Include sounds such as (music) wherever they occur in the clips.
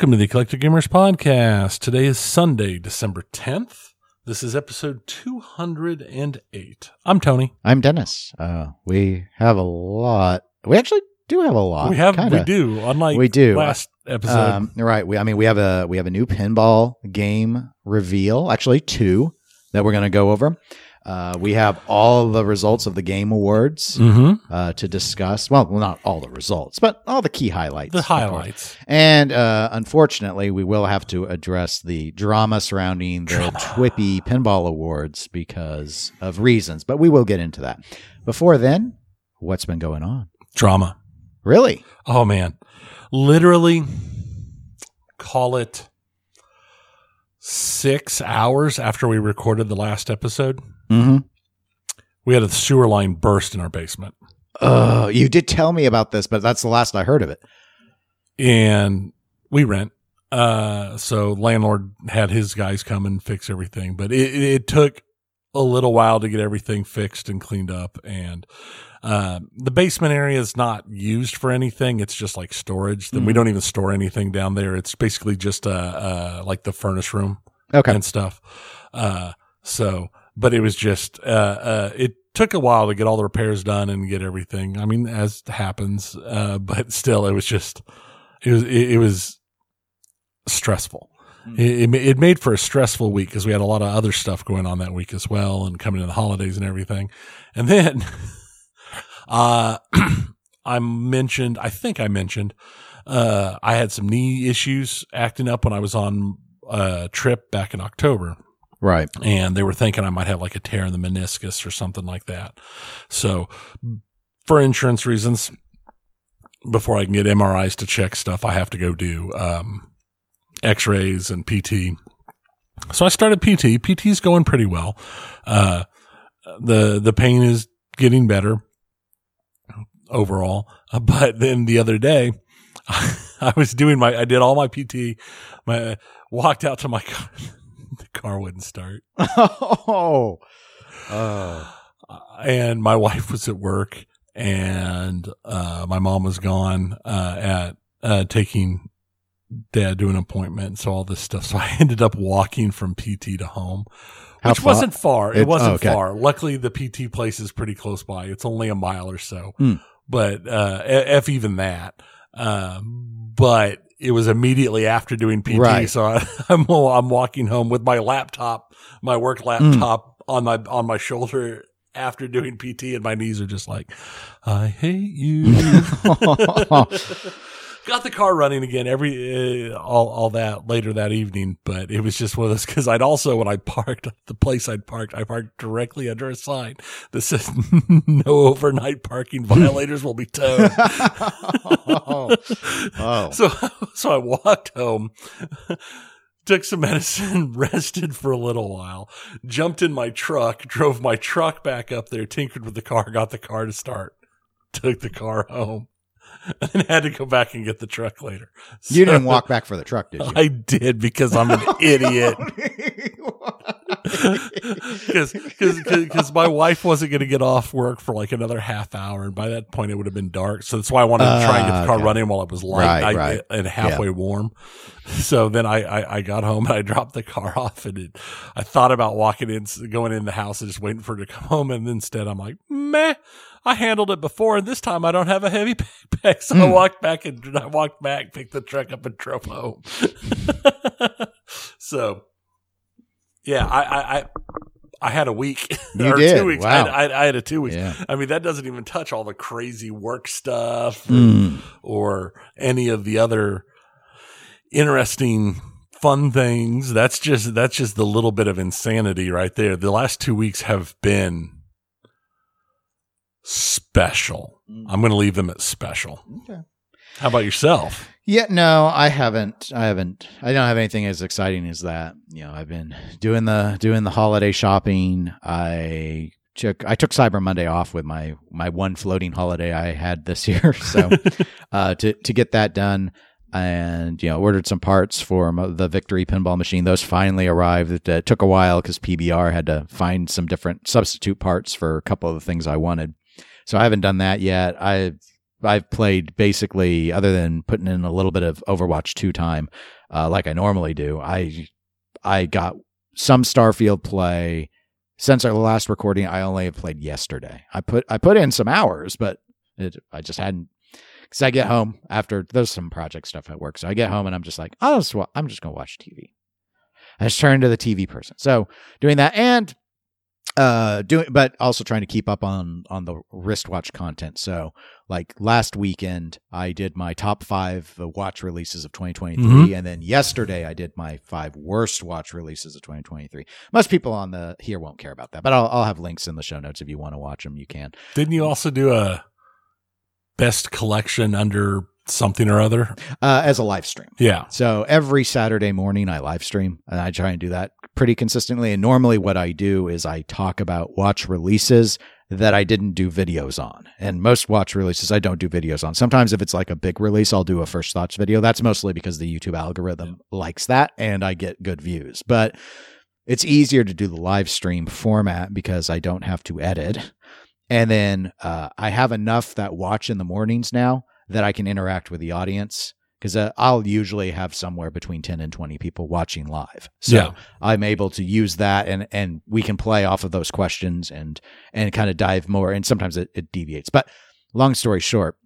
Welcome to the Eclectic Gamers Podcast. Today is Sunday, December 10th. This is episode 208. I'm Tony. I'm Dennis. Uh, we have a lot. We actually do have a lot. we have, kinda. we do, unlike We do. last episode. Um, right. We, I mean, we have a we have a new pinball game reveal. Actually, two that we're going to go over. Uh, we have all the results of the game awards hmm uh, to discuss. Well, well, not all the results, but all the key highlights. The highlights. And uh, unfortunately, we will have to address the drama surrounding the Drama. TWIPY Pinball Awards because of reasons, but we will get into that. Before then, what's been going on? Drama. Really? Oh, man. Literally, call it six hours after we recorded the last episode. Mm-hmm. We had a sewer line burst in our basement. Oh, you did tell me about this, but that's the last I heard of it. and we rent. Uh, so landlord had his guys come and fix everything, but it, it, took a little while to get everything fixed and cleaned up. And uh, the basement area is not used for anything; it's just like storage. Then we Mhm. don't even store anything down there. It's basically just uh, uh like the furnace room Okay. and stuff. Uh, so, but it was just, uh, uh, it took a while to get all the repairs done and get everything. I mean, as happens, uh, (laughs) but still, it was just, it was, it, it was stressful. Mm. It, it, it made for a stressful week because we had a lot of other stuff going on that week as well and coming to the holidays and everything. And then, (laughs) uh, (clears throat) I mentioned, I think I mentioned, uh, I had some knee issues acting up when I was on a trip back in October Right. and they were thinking I might have like a tear in the meniscus or something like that. So, for insurance reasons, before I can get MRIs to check stuff, I have to go do um, X-rays and PT. So I started PT. PT's going pretty well. Uh, the the pain is getting better overall. Uh, But then the other day, (laughs) I was doing my I did all my PT. My walked out to my (laughs) car. Car wouldn't start. (laughs) oh. Oh. and my wife was at work and uh, my mom was gone uh, at uh, taking dad to an appointment so all this stuff so i (laughs) ended up walking from pt to home How which far? wasn't far it It- wasn't oh, okay. far luckily the pt place is pretty close by it's only a mile or so Hmm. but uh, if even that um, but it was immediately after doing pt Right. so I, (laughs) I'm, I'm walking home with my laptop my work hmm. laptop on my on my shoulder after doing pt and my knees are just like i hate you (laughs) (laughs) got the car running again every uh, all all that later that evening but it was just one of those because i'd also when i parked (laughs) the place i'd parked i parked directly under a sign that says (laughs) no overnight parking violators will be towed oh. (laughs) Oh. so so i walked home took some medicine rested for a little while jumped in my truck drove my truck back up there tinkered with the car got the car to start took the car home (laughs) and then had to go back and get the truck later You didn't walk back for the truck, did you? I did because I'm an (laughs) idiot. (laughs) Because my wife wasn't going to get off work for like another half hour, and by that point it would have been dark. So that's why I wanted to try and get the Ah, car okay. running while it was light Right, I- right. and halfway warm. So then I, I I got home and I dropped the car off, and it, I thought about walking in, going in the house and just waiting for it to come home, and instead I'm like, meh. I handled it before, and this time I don't have a heavy (laughs) backpack. So I Hmm. walked back and I walked back, picked the truck up, and drove home. (laughs) so, yeah, I, I, I, I had a week. (laughs) You or did? Two weeks. I, had, Wow. I, I had a two weeks. Yeah. I mean, that doesn't even touch all the crazy work stuff or, Mm. or any of the other interesting fun things. That's just that's just the little bit of insanity right there. The last two weeks have been special. I'm going to leave them at special. Okay. How about yourself? Yeah, no, I haven't. I haven't. I don't have anything as exciting as that. You know, I've been doing the doing the holiday shopping. I took I took Cyber Monday off with my my one floating holiday I had this (laughs) year, so (laughs) uh, to to get that done. And you know, ordered some parts for the Victory pinball machine. Those finally arrived. It uh, took a while because PBR had to find some different substitute parts for a couple of the things I wanted. So I haven't done that yet. I I've played basically, other than putting in a little bit of Overwatch two time, uh, like I normally do. I I got some Starfield play since our last recording. I only have played yesterday. I put I put in some hours, but it, I just hadn't. Because I get home after there's some project stuff at work, so I get home and I'm just like, oh, just, wa- I'm just gonna watch TV. I just turn to the TV person. So doing that and uh doing but also trying to keep up on on the wristwatch content. So like last weekend i did my top five watch releases of 2023 Mhm. and then yesterday i did my five worst watch releases of 2023 most people on the here won't care about that but i'll, I'll have links in the show notes if you want to watch them you can. Didn't you also do a best collection under something or other? uh as a live stream Yeah. So every Saturday morning I live stream and I try and do that pretty consistently. And normally what I do is I talk about watch releases that I didn't do videos on. And most watch releases I don't do videos on. Sometimes if it's like a big release, I'll do a first thoughts video. That's mostly because the YouTube algorithm likes that and I get good views. But it's easier to do the live stream format because I don't have to edit. And then uh, I have enough that watch in the mornings now that I can interact with the audience because uh, I'll usually have somewhere between 10 and 20 people watching live. So Yeah. I'm able to use that and, and we can play off of those questions and, and kind of dive more. And sometimes it, it deviates, but long story short,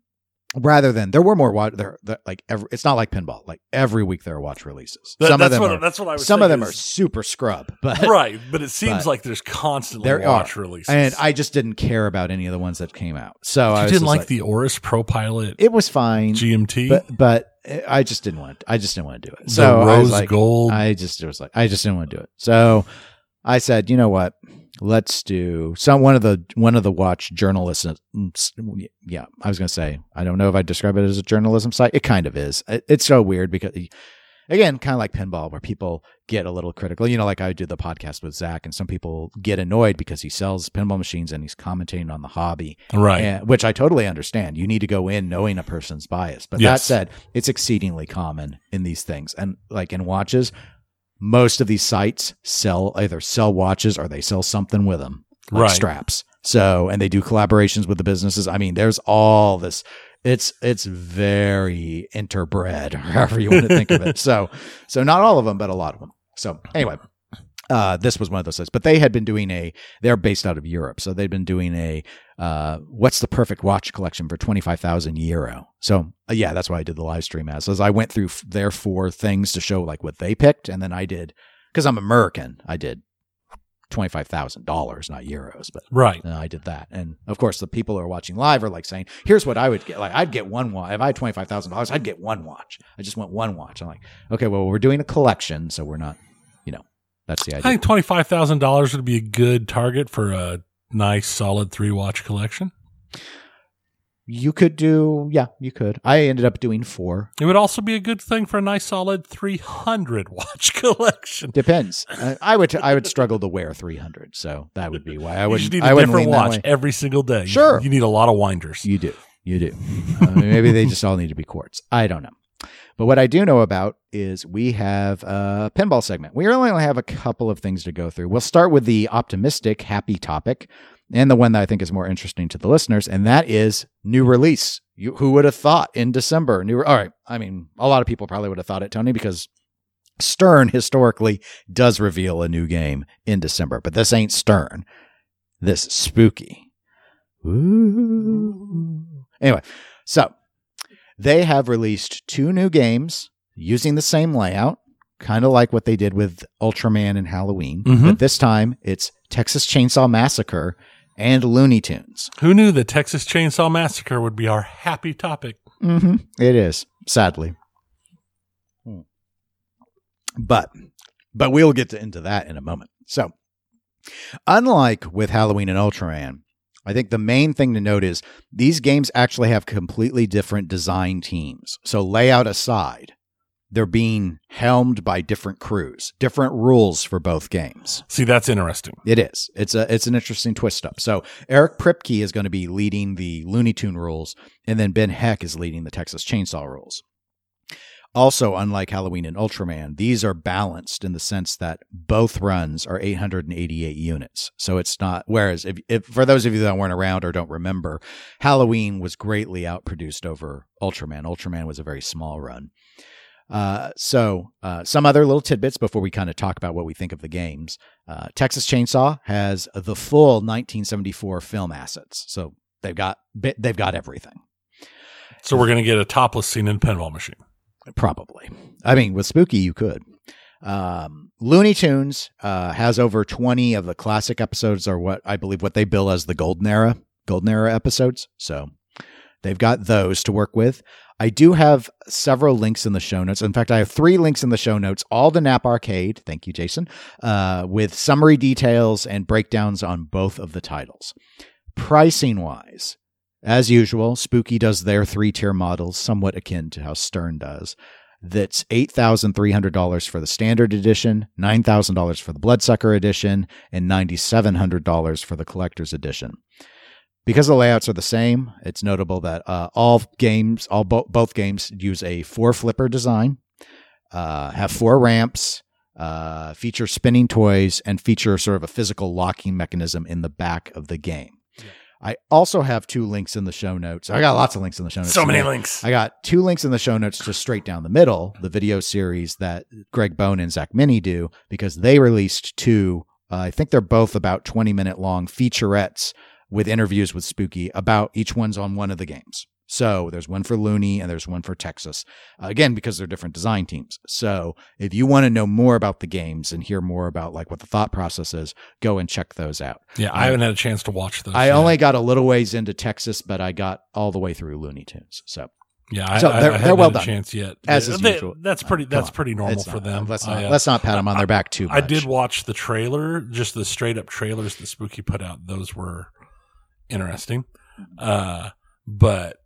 rather than there were more watch there, like every, it's not like pinball, like every week there are watch releases. That- some of them what are, that's what I was some of them thinking are super scrub, but (laughs) right, but it seems but like there's constantly there watch are. releases. and I just didn't care about any of the ones that came out. So I you was didn't just like, the Oris Pro Pilot it was fine, GMT, but but eh, I just didn't want. I just didn't want to do it. the So I rose was like, gold. I just it was like I just didn't want to do it. So I said, you know what? Let's do some one of the one of the watch journalists. Yeah, I was gonna say I don't know if I describe it as a journalism site. It kind of is. It, it's so weird because again, kind of like pinball, where people get a little critical. You know, like I did the podcast with Zach, and some people get annoyed because he sells pinball machines and he's commentating on the hobby right. and, which I totally understand. You need to go in knowing a person's bias. But that said, it's exceedingly common in these things. And like in watches, most of these sites sell either sell watches or they sell something with them, like Right. straps. So, and they do collaborations with the businesses. I mean, there's all this. It's it's very interbred, (laughs) however you want to think of it. So, so not all of them, but a lot of them. So, anyway, uh, this was one of those sites. But they had been doing a. They're based out of Europe, so they'd been doing a. Uh, what's the perfect watch collection for twenty five thousand euro? So uh, yeah, that's why I did the live stream as. As I went through f- their four things to show like what they picked, and then I did because I'm American. I did twenty five thousand dollars, not euros, but right. and I did that. And of course, the people who are watching live are like saying, "Here's what I would get. Like, I'd get one watch. If I had twenty five thousand dollars, I'd get one watch. I just want one watch." I'm like, "Okay, well, we're doing a collection, so we're not, that's the idea. I think twenty five thousand dollars would be a good target for a nice, solid three watch collection. You could do, yeah, you could. I ended up doing four. It would also be a good thing for a nice, solid three hundred watch (laughs) collection. Depends. I, I would, I would struggle to wear three hundred, so that would be why I you would. just need I a wouldn't different watch every single day. Sure. you, need a lot of winders. You do. You do. I mean, maybe they just all need to be quartz. I don't know. But what I do know about is we have a pinball segment. We only have a couple of things to go through. We'll start with the optimistic, happy topic, and the one that I think is more interesting to the listeners, and that is new release. You, who would have thought in December? New. All right. I mean, a lot of people probably would have thought it, Tony, because Stern historically does reveal a new game in December, but this ain't Stern. This is spooky. Ooh. Anyway, so they have released two new games using the same layout, kind of like what they did with Ultraman and Halloween. Mhm. But this time it's Texas Chainsaw Massacre and Looney Tunes. Who knew the Texas Chainsaw Massacre would be our happy topic? Mm-hmm. It is, sadly. But but we'll get to, into that in a moment. So, unlike with Halloween and Ultraman, I think the main thing to note is these games actually have completely different design teams. So, layout aside, they're being helmed by different crews, different rules for both games. See, that's interesting. It is. It's a it's an interesting twist up. So Eric Priepke is going to be leading the Looney Tune rules, and then Ben Heck is leading the Texas Chainsaw rules. Also, unlike Halloween and Ultraman, these are balanced in the sense that both runs are 888 units. So it's not, whereas if, if for those of you that weren't around or don't remember, Halloween was greatly outproduced over Ultraman. Ultraman was a very small run. Uh, so, uh, some other little tidbits before we kind of talk about what we think of the games. Uh, Texas Chainsaw has the full 1974 film assets, so they've got they've got everything. So we're going to get a topless scene in Pinball Machine. Probably. I mean, with Spooky, you could. Um, Looney Tunes uh, has over 20 of the classic episodes, or what I believe what they bill as the golden era, golden era episodes. So they've got those to work with. I do have several links in the show notes. In fact, I have three links in the show notes, all the Knapp Arcade, thank you, Jason, uh, with summary details and breakdowns on both of the titles. Pricing wise, as usual, Spooky does their three tier models, somewhat akin to how Stern does. That's $8,300 for the standard edition, $9,000 for the Bloodsucker edition, and $9,700 for the collector's edition. Because the layouts are the same, it's notable that uh, all games, all bo- both games use a four flipper design, uh, have four ramps, uh, feature spinning toys, and feature sort of a physical locking mechanism in the back of the game. I also have two links in the show notes. I got lots of links in the show notes. So many links. I got two links in the show notes just straight down the middle, the video series that Greg Bone and Zach Meny do, because they released two. Uh, I think they're both about 20 minute long featurettes with interviews with Spooky about each one's on one of the games. So there's one for Looney and there's one for Texas. Uh, again, because they're different design teams. So if you want to know more about the games and hear more about like what the thought process is, go and check those out. Yeah, I haven't had a chance to watch those. I yet. only got a little ways into Texas, but I got all the way through Looney Tunes. So yeah, so I, they're, I they're well done. chance yet. As is they, usual. That's pretty. That's pretty normal for them. Let's not, I, uh, let's not pat them on their back too much. I did watch the trailer, just the straight up trailers that Spooky put out. Those were interesting. Uh, but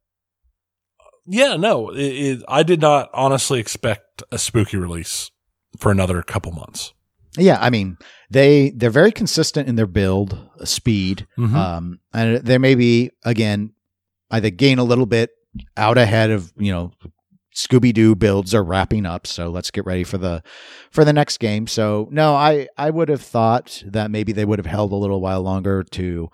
yeah, no, it, it, I did not honestly expect a spooky release for another couple months. Yeah, I mean they they're very consistent in their build uh, speed, mm-hmm. um, and they may be again either gain a little bit out ahead of you know Scooby Doo builds are wrapping up, so let's get ready for the for the next game. So no, I I would have thought that maybe they would have held a little while longer to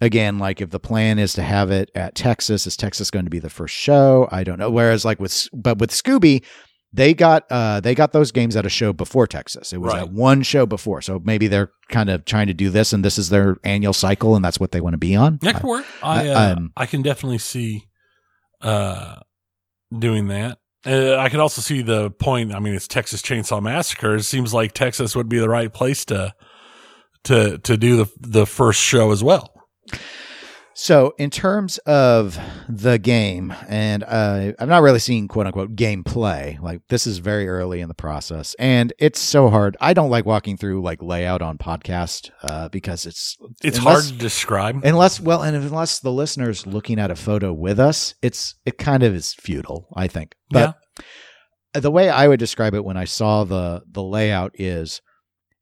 again, like if the plan is to have it at Texas, is Texas going to be the first show? I don't know. Whereas like with but with Scooby, they got uh they got those games at a show before Texas. It was right. at one show before. So maybe they're kind of trying to do this and this is their annual cycle and that's what they want to be on. That could work. I uh, um, I can definitely see uh doing that. Uh, I could also see the point. I mean, it's Texas Chainsaw Massacre. It seems like Texas would be the right place to to to do the the first show as well. So, in terms of the game, and uh, I'm not really seeing quote unquote gameplay. Like this is very early in the process, and it's so hard. I don't like walking through like layout on podcast uh, because it's it's unless, hard to describe. Unless, well, and unless the listeners looking at a photo with us, it's it kind of is futile. I think, but yeah. the way I would describe it when I saw the the layout is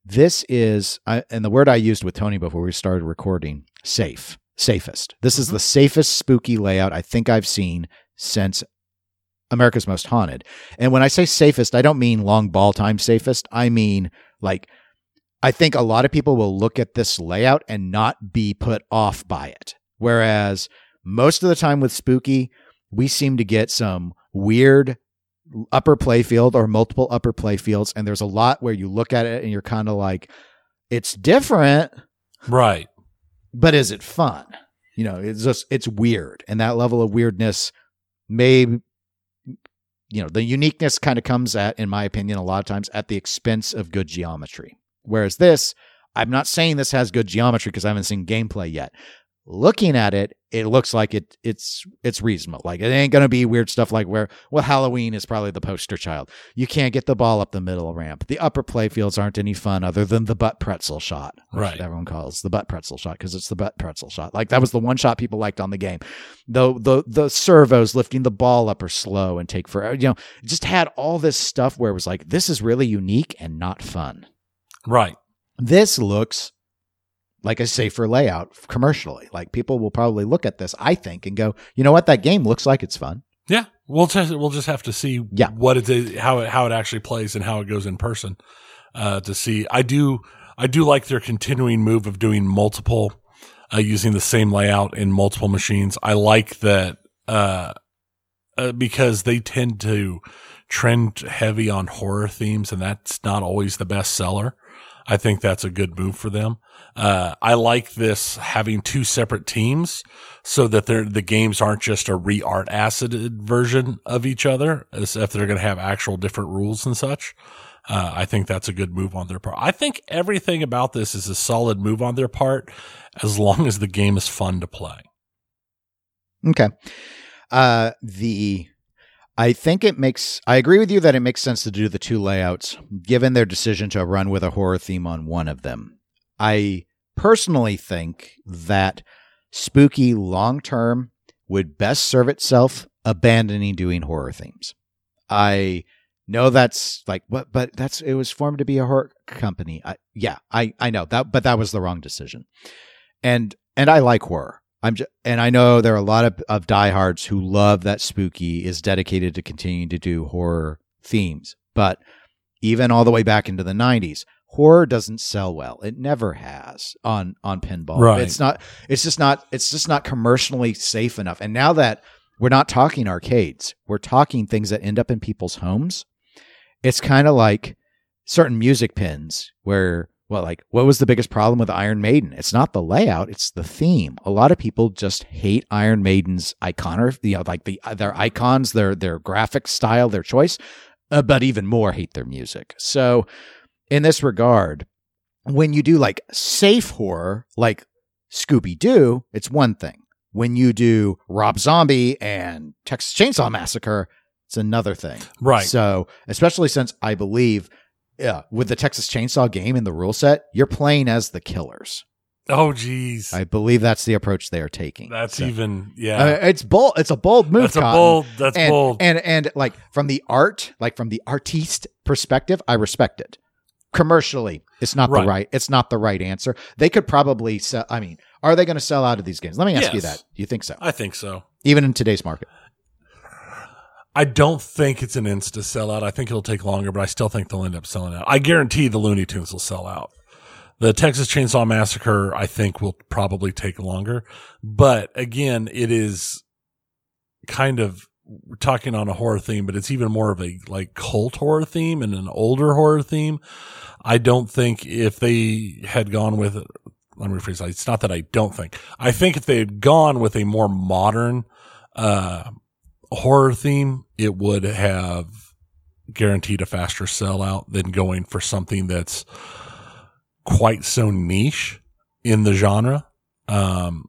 this is, and the word I used with Tony before we started recording, safe, safest. This mm-hmm. is the safest spooky layout I think I've seen since America's Most Haunted. And when I say safest, I don't mean long ball time safest. I mean like I think a lot of people will look at this layout and not be put off by it. Whereas most of the time with spooky, we seem to get some weird upper playfield or multiple upper playfields and there's a lot where you look at it and you're kind of like it's different right but is it fun? You know it's just it's weird. And that level of weirdness may you know the uniqueness kind of comes at in my opinion a lot of times at the expense of good geometry. Whereas this i'm not saying this has good geometry because i haven't seen gameplay yet looking at it, it looks like it it's it's reasonable. Like it ain't gonna be weird stuff like where well Halloween is probably the poster child. You can't get the ball up the middle ramp. The upper playfields aren't any fun other than the butt pretzel shot, right? Everyone calls the butt pretzel shot because it's the butt pretzel shot. Like that was the one shot people liked on the game. Though the the servos lifting the ball up are slow and take forever. You know, just had all this stuff where it was like this is really unique and not fun. Right. This looks like a safer layout commercially. Like people will probably look at this, I think, and go, you know what, that game looks like it's fun. Yeah, we'll just we'll just have to see Yeah. what it is, how it how it actually plays and how it goes in person uh, to see. I do I do like their continuing move of doing multiple uh, using the same layout in multiple machines. I like that uh, uh, because they tend to trend heavy on horror themes, and that's not always the best seller. I think that's a good move for them. Uh, I like this having two separate teams so that the games aren't just a re-art acided version of each other, as if they're going to have actual different rules and such. Uh, I think that's a good move on their part. I think everything about this is a solid move on their part, as long as the game is fun to play. Okay. Uh, the I think it makes I agree with you that it makes sense to do the two layouts given their decision to run with a horror theme on one of them. I personally think that spooky long term would best serve itself abandoning doing horror themes. I know that's like but but that's it was formed to be a horror company. I, yeah, I I know that but that was the wrong decision. And and I like horror. I'm just, and I know there are a lot of, of diehards who love that Spooky is dedicated to continuing to do horror themes. But even all the way back into the 90s, horror doesn't sell well. It never has on on pinball. Right. It's not it's just not it's just not commercially safe enough. And now that we're not talking arcades, we're talking things that end up in people's homes. It's kind of like certain music pins where well, like what was the biggest problem with Iron Maiden? It's not the layout, it's the theme. A lot of people just hate Iron Maiden's icon, you know, like the their icons, their their graphic style, their choice, uh, but even more hate their music. So, in this regard, when you do like safe horror, like Scooby Doo, it's one thing. When you do Rob Zombie and Texas Chainsaw Massacre, it's another thing. Right. So, especially since I believe, yeah, with the Texas Chainsaw game in the rule set, you're playing as the killers. oh, geez. I believe that's the approach they are taking. That's So- even, yeah. Uh, it's bold. It's a bold move. that's a bold, that's and, bold. And and like from the art, like from the artiste perspective, I respect it. Commercially, it's not Right. the right. It's not the right answer. They could probably sell. I mean, are they going to sell out of these games? Let me ask you that. Do you think so? I think so. Even in today's market? I don't think it's an insta sellout. I think it'll take longer, but I still think they'll end up selling out. I guarantee the Looney Tunes will sell out. The Texas Chainsaw Massacre, I think, will probably take longer. But again, it is kind of we're talking on a horror theme, but it's even more of a like cult horror theme and an older horror theme. I don't think if they had gone with let me rephrase that. It's not that I don't think. I think if they had gone with a more modern uh horror theme, it would have guaranteed a faster sellout than going for something that's quite so niche in the genre. Um,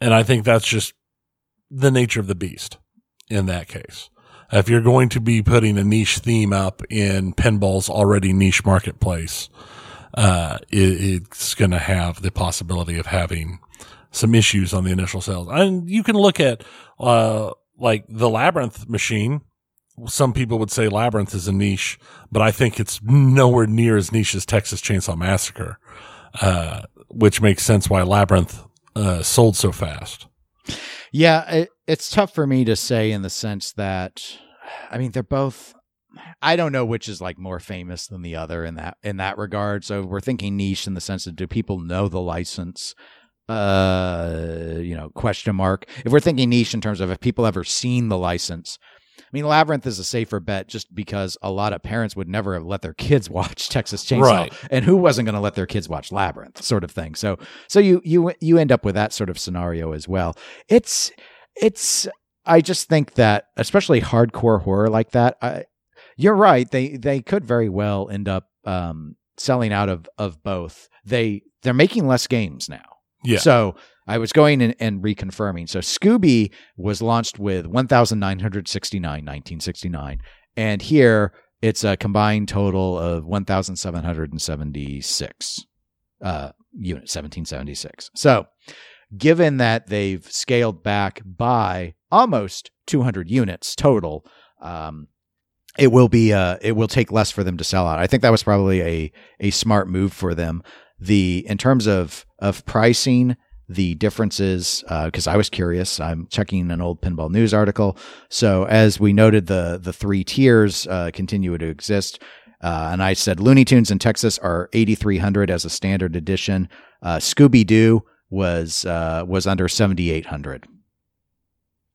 and I think that's just the nature of the beast in that case. If you're going to be putting a niche theme up in pinball's already niche marketplace, uh, it, it's going to have the possibility of having some issues on the initial sales. And you can look at, uh, like the Labyrinth machine. Some people would say Labyrinth is a niche, but I think it's nowhere near as niche as Texas Chainsaw Massacre, uh, which makes sense why Labyrinth, uh, sold so fast. Yeah, it, it's tough for me to say in the sense that, I mean, they're both. I don't know which is like more famous than the other in that in that regard. So we're thinking niche in the sense of do people know the license? Uh, you know, question mark. If we're thinking niche in terms of if people ever seen the license, I mean, Labyrinth is a safer bet just because a lot of parents would never have let their kids (laughs) watch Texas Chainsaw, Right. and who wasn't going to let their kids watch Labyrinth, sort of thing. So, so you you you end up with that sort of scenario as well. It's it's. I just think that, especially hardcore horror like that, I, you're right. They they could very well end up um, selling out of of both. They they're making less games now. Yeah. So I was going and, and reconfirming. So Scooby was launched with 1,969, 1969. And here it's a combined total of 1,776 uh, units, 1776. So given that they've scaled back by almost 200 units total, um, it will be uh, it will take less for them to sell out. I think that was probably a a smart move for them. The in terms of of pricing, the differences because I was curious. I'm checking an old Pinball News article. So as we noted, the the three tiers uh, continue to exist. Uh, and I said Looney Tunes in Texas are 8,300 as a standard edition. Uh, Scooby Doo was uh, was under 7,800.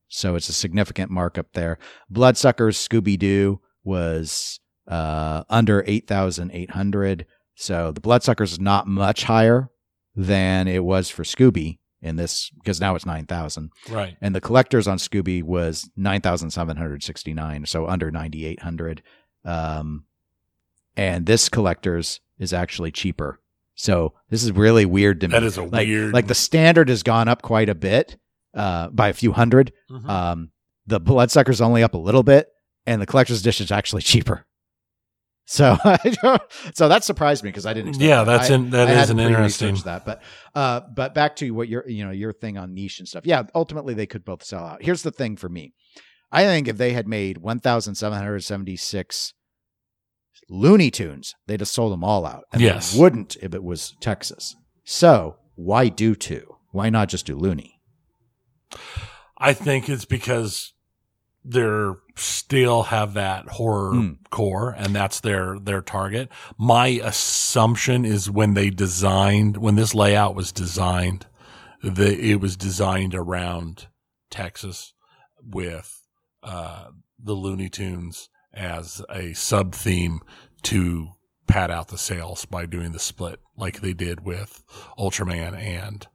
So it's a significant markup there. Bloodsuckers Scooby Doo was uh, under 8,800. So the Bloodsuckers is not much higher than it was for Scooby in this because now it's 9,000. Right. And the collectors on Scooby was 9,769, so under 9,800. Um, and this collectors is actually cheaper. So this is really weird to me. That is a like, weird. like the standard has gone up quite a bit, uh, by a few 100 Mhm. Um, the bloodsucker's only up a little bit, and the collector's dish is actually (laughs) cheaper. So, (laughs) so that surprised me because I didn't. Yeah, that. that's I, in, that I is hadn't an interesting. that, but uh, but back to what your you know your thing on niche and stuff. Yeah, ultimately they could both sell out. Here's the thing for me, I think if they had made 1,776 Looney Tunes, they'd have sold them all out. And they Yes. wouldn't if it was Texas. So why do two? Why not just do Looney? I think it's because they're still have that horror Mm. core and that's their their target. My assumption is when they designed when this layout was designed, that it was designed around Texas with uh, the Looney Tunes as a sub theme to pad out the sales by doing the split like they did with Ultraman and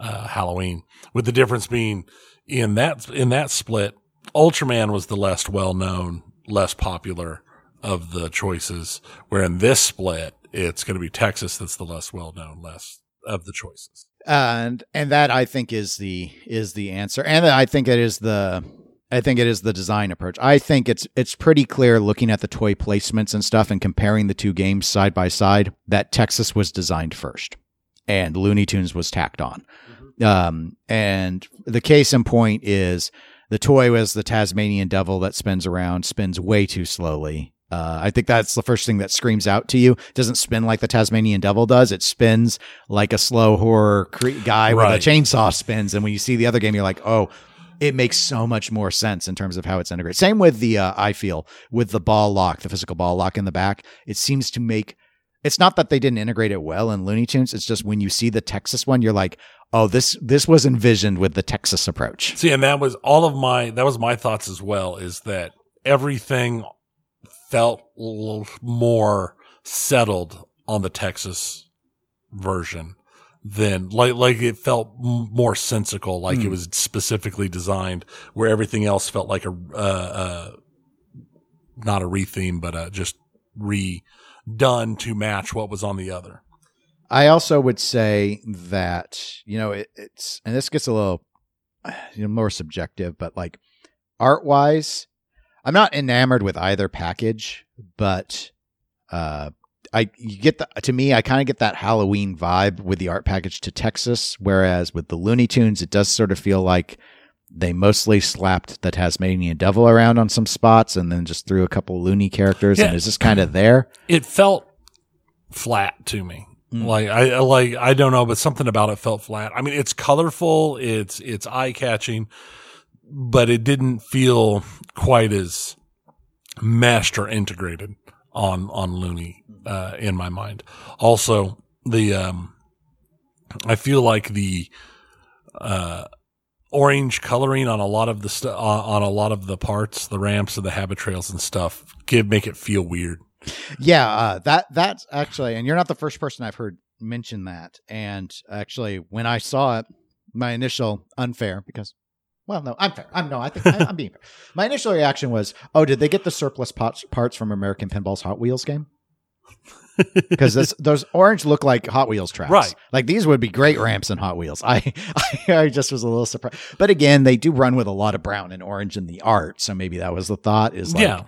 uh, Halloween. With the difference being in that in that split, Ultraman was the less well known, less popular of the choices. Where in this split, it's going to be Texas that's the less well known, less of the choices. and and that I think is the is the answer, and I think it is the I think it is the design approach. I think it's it's pretty clear looking at the toy placements and stuff and comparing the two games side by side that Texas was designed first, and Looney Tunes was tacked on. Um, and the case in point is the toy was the Tasmanian devil that spins around, spins way too slowly. Uh, I think that's the first thing that screams out to you. It doesn't spin like the Tasmanian devil does. It spins like a slow horror cre- guy Right. with a chainsaw spins. And when you see the other game, you're like, oh, it makes so much more sense in terms of how it's integrated. Same with the, uh, I feel, with the ball lock, the physical ball lock in the back. It seems to make, it's not that they didn't integrate it well in Looney Tunes. It's just when you see the Texas one, you're like, oh, this, this was envisioned with the Texas approach. See, and that was all of my that was my thoughts as well. Is that everything felt more settled on the Texas version than like like it felt more sensical, like it Hmm. was specifically designed. Where everything else felt like a uh, uh, not a retheme, but uh, just redone to match what was on the other. I also would say that you know it, it's and this gets a little (sighs) you know more subjective, but like art wise, I'm not enamored with either package, but uh, I you get the to me I kind of get that Halloween vibe with the art package to Texas, whereas with the Looney Tunes, it does sort of feel like they mostly slapped the Tasmanian Devil around on some spots and then just threw a couple loony characters and Yeah. it's just kind of there. It felt flat to me. Mm. Like I like I don't know, but something about it felt flat. I mean, it's colorful, it's it's eye catching, but it didn't feel quite as meshed or integrated on on Looney uh, in my mind. Also, the um, I feel like the uh, orange coloring on a lot of the stu- on, on a lot of the parts, the ramps and the habit trails and stuff, give make it feel weird. Yeah, uh, that that's actually, and you're not the first person I've heard mention that. And actually, when I saw it, my initial unfair because, well, no, I'm fair. I'm no, I think I, I'm being fair. (laughs) My initial reaction was, oh, did they get the surplus parts from American Pinball's Hot Wheels game? (laughs) Because those orange look like Hot Wheels tracks, Right. Like these would be great ramps in Hot Wheels. (laughs) I, I, I just was a little surprised, but again, they do run with a lot of brown and orange in the art, so maybe that was the thought. Is like, yeah,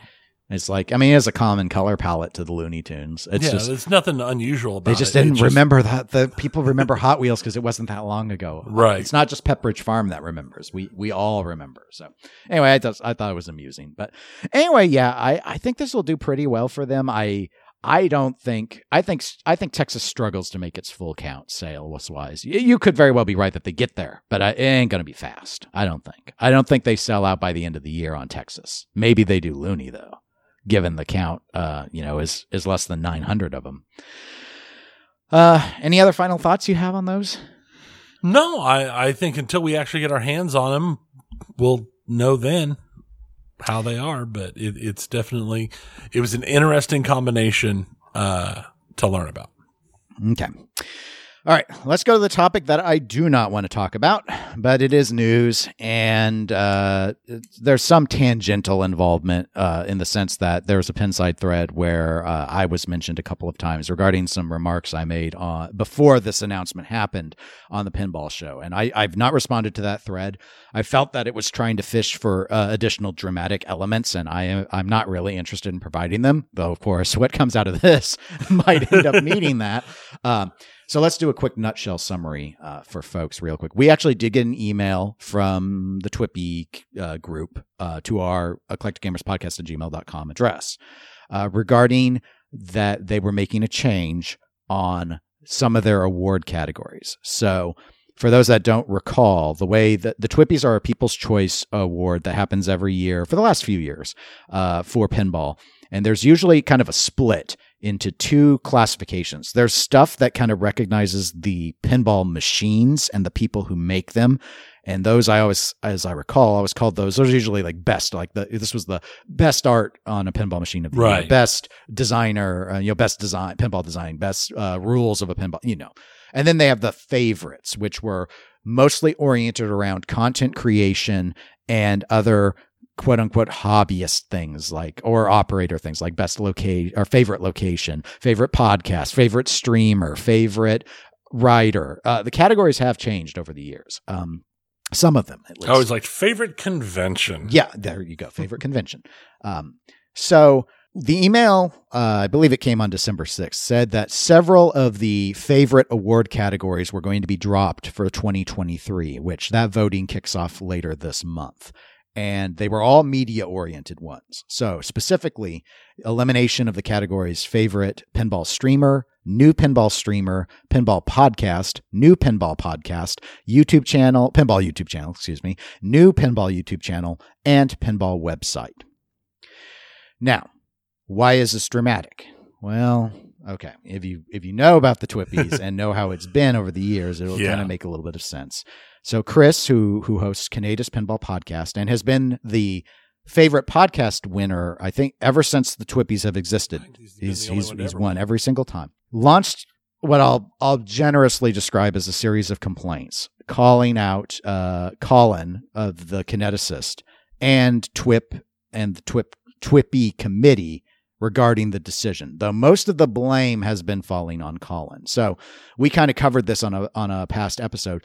it's like, I mean, it's a common color palette to the Looney Tunes. It's yeah, just there's nothing unusual about they just It didn't remember that the people remember Hot Wheels because it wasn't that long ago. Right. It's not just Pepperidge Farm that remembers. We we all remember. So anyway, I just I thought it was amusing. But anyway, yeah, I I think this will do pretty well for them. I I don't think I think I think Texas struggles to make its full count sales wise. You could very well be right that they get there, but it ain't going to be fast. I don't think. I don't think they sell out by the end of the year on Texas. Maybe they do Looney though, given the count. Uh, you know, is is less than nine hundred of them. Uh, any other final thoughts you have on those? No, I I think until we actually get our hands on them, we'll know then how they are, but it, it's definitely it was an interesting combination uh, to learn about. Okay. All right, let's go to the topic that I do not want to talk about, but it is news, and uh, there's some tangential involvement uh, in the sense that there was a Pinside thread where uh, I was mentioned a couple of times regarding some remarks I made on, before this announcement happened on the Pinball Show, and I, have not responded to that thread. I felt that it was trying to fish for uh, additional dramatic elements, and I am I'm not really interested in providing them, though of course (laughs) what comes out of this (laughs) might end up (laughs) meeting that. Um, so let's do a quick nutshell summary uh, for folks, real quick. We actually did get an email from the TWIPY uh, group uh, to our eclectic gamers podcast at gmail.com address uh, regarding that they were making a change on some of their award categories. So for those that don't recall, the way that the Twippies are a People's Choice Award that happens every year for the last few years uh, for pinball. And there's usually kind of a split into two classifications. There's stuff that kind of recognizes the pinball machines and the people who make them. And those I always, as I recall, I was called those. Those are usually like best, like the, this was the best art on a pinball machine of the right. year, best designer, uh, you know, best design, pinball design, best uh, rules of a pinball, you know. And then they have the favorites, which were mostly oriented around content creation and other quote unquote hobbyist things like or operator things like best location or favorite location, favorite podcast, favorite streamer, favorite writer. Uh, the categories have changed over the years. Um, some of them at least. I always like favorite convention. Yeah, there you go. Favorite convention. Um, so the email, uh, I believe it came on December 6th, said that several of the favorite award categories were going to be dropped for 2023, which that voting kicks off later this month and they were all media oriented ones. So, specifically, elimination of the categories favorite pinball streamer, new pinball streamer, pinball podcast, new pinball podcast, YouTube channel, pinball YouTube channel, excuse me, new pinball YouTube channel, and pinball website. Now, why is this dramatic? Well, okay. If you if you know about the Twippies (laughs) and know how it's been over the years, it'll yeah. kind of make a little bit of sense. So Chris, who who hosts Canada's Pinball Podcast and has been the favorite podcast winner, I think, ever since the Twippies have existed. He's he's, he's, he's won every single time. Launched what I'll I'll generously describe as a series of complaints, calling out uh, Colin of the Kineticist and TWIP and the TWIP TWIPY committee regarding the decision, though most of the blame has been falling on Colin. So we kind of covered this on a on a past episode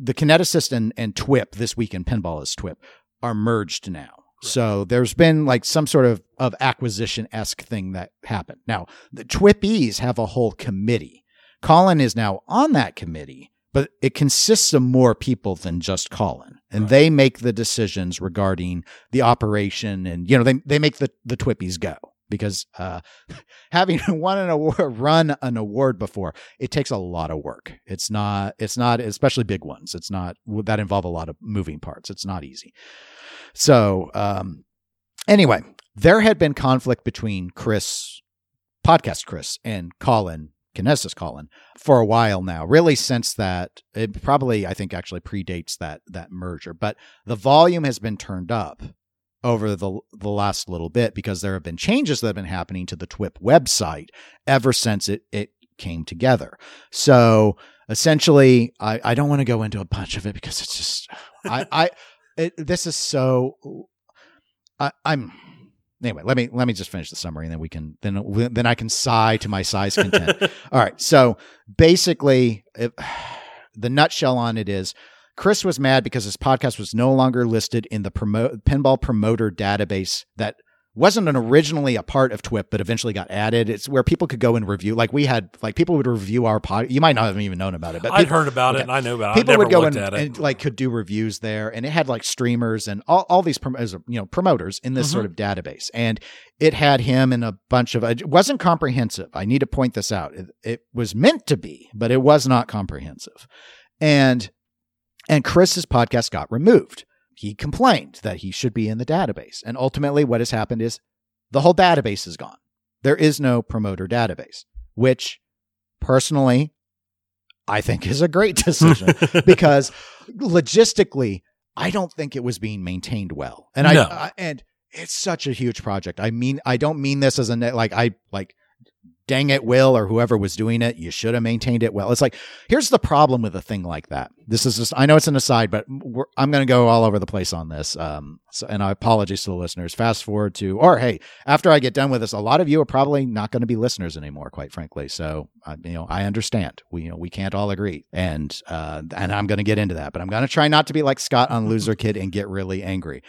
the kineticist and, and TWIP this week in pinball is TWIP are merged now. So there's been like some sort of, of acquisition esque thing that happened. Now the TWIPies have a whole committee. Colin is now on that committee, but it consists of more people than just Colin. And right. they make the decisions regarding the operation and, you know, they, they make the, the TWIPies go because uh, (laughs) having (laughs) won an award, run an award before, it takes a lot of work. It's not, it's not, especially big ones. It's not that involve a lot of moving parts. It's not easy. So, um, anyway, there had been conflict between Chris, podcast Chris, and Colin, Kinesis Colin, for a while now. Really, since that, it probably I think actually predates that that merger. But the volume has been turned up over the the last little bit because there have been changes that have been happening to the TWIP website ever since it it came together. So essentially, I, I don't want to go into a bunch of it because it's just I I it, this is so I, I'm anyway. Let me let me just finish the summary and then we can then then I can sigh to my size content. (laughs) All right. So basically, it, the nutshell on it is Chris was mad because his podcast was no longer listed in the promo- pinball promoter database that wasn't an originally a part of TWIP, but eventually got added. It's where people could go and review. Like we had, like people would review our pod. You might not have even known about it, but I'd people, heard about okay. it and I know about it. people never would go and, and like could do reviews there, and it had like streamers and all, all these prom- you know promoters in this Mhm. sort of database, and it had him and a bunch of. It wasn't comprehensive. I need to point this out. It, it was meant to be, but it was not comprehensive, and and Chris's podcast got removed. He complained that he should be in the database, and ultimately, what has happened is the whole database is gone. There is no promoter database, which personally I think is a great (laughs) decision (laughs) because logistically, I don't think it was being maintained well. And I, No. I and it's such a huge project. I mean, I don't mean this as a ne- like I like dang it will or whoever was doing it you should have maintained it well. It's like here's the problem with a thing like that. This is just i know it's an aside but we're, i'm going to go all over the place on this um so, and i apologize to the listeners. Fast forward to or hey after i get done with this a lot of you are probably not going to be listeners anymore quite frankly. So uh, you know i understand. We you know we can't all agree. And uh and i'm going to get into that but i'm going to try not to be like scott on loser kid and get really angry.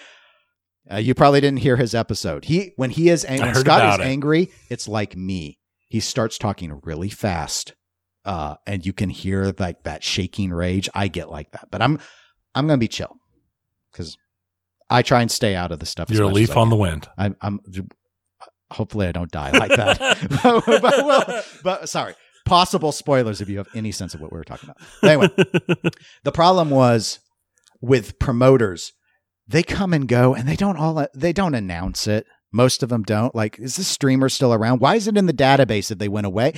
Uh, you probably didn't hear his episode. He when he is angry, when Scott is it. angry, it's like me. He starts talking really fast, uh, and you can hear like that shaking rage. I get like that, but I'm I'm gonna be chill because I try and stay out of the stuff. You're a leaf on the wind. I'm, I'm hopefully I don't die like that. (laughs) (laughs) but, but, well, but sorry, possible spoilers if you have any sense of what we were talking about. Anyway, (laughs) the problem was with promoters they come and go and they don't all they don't announce it most of them don't. Like is this streamer still around? Why is it in the database if they went away?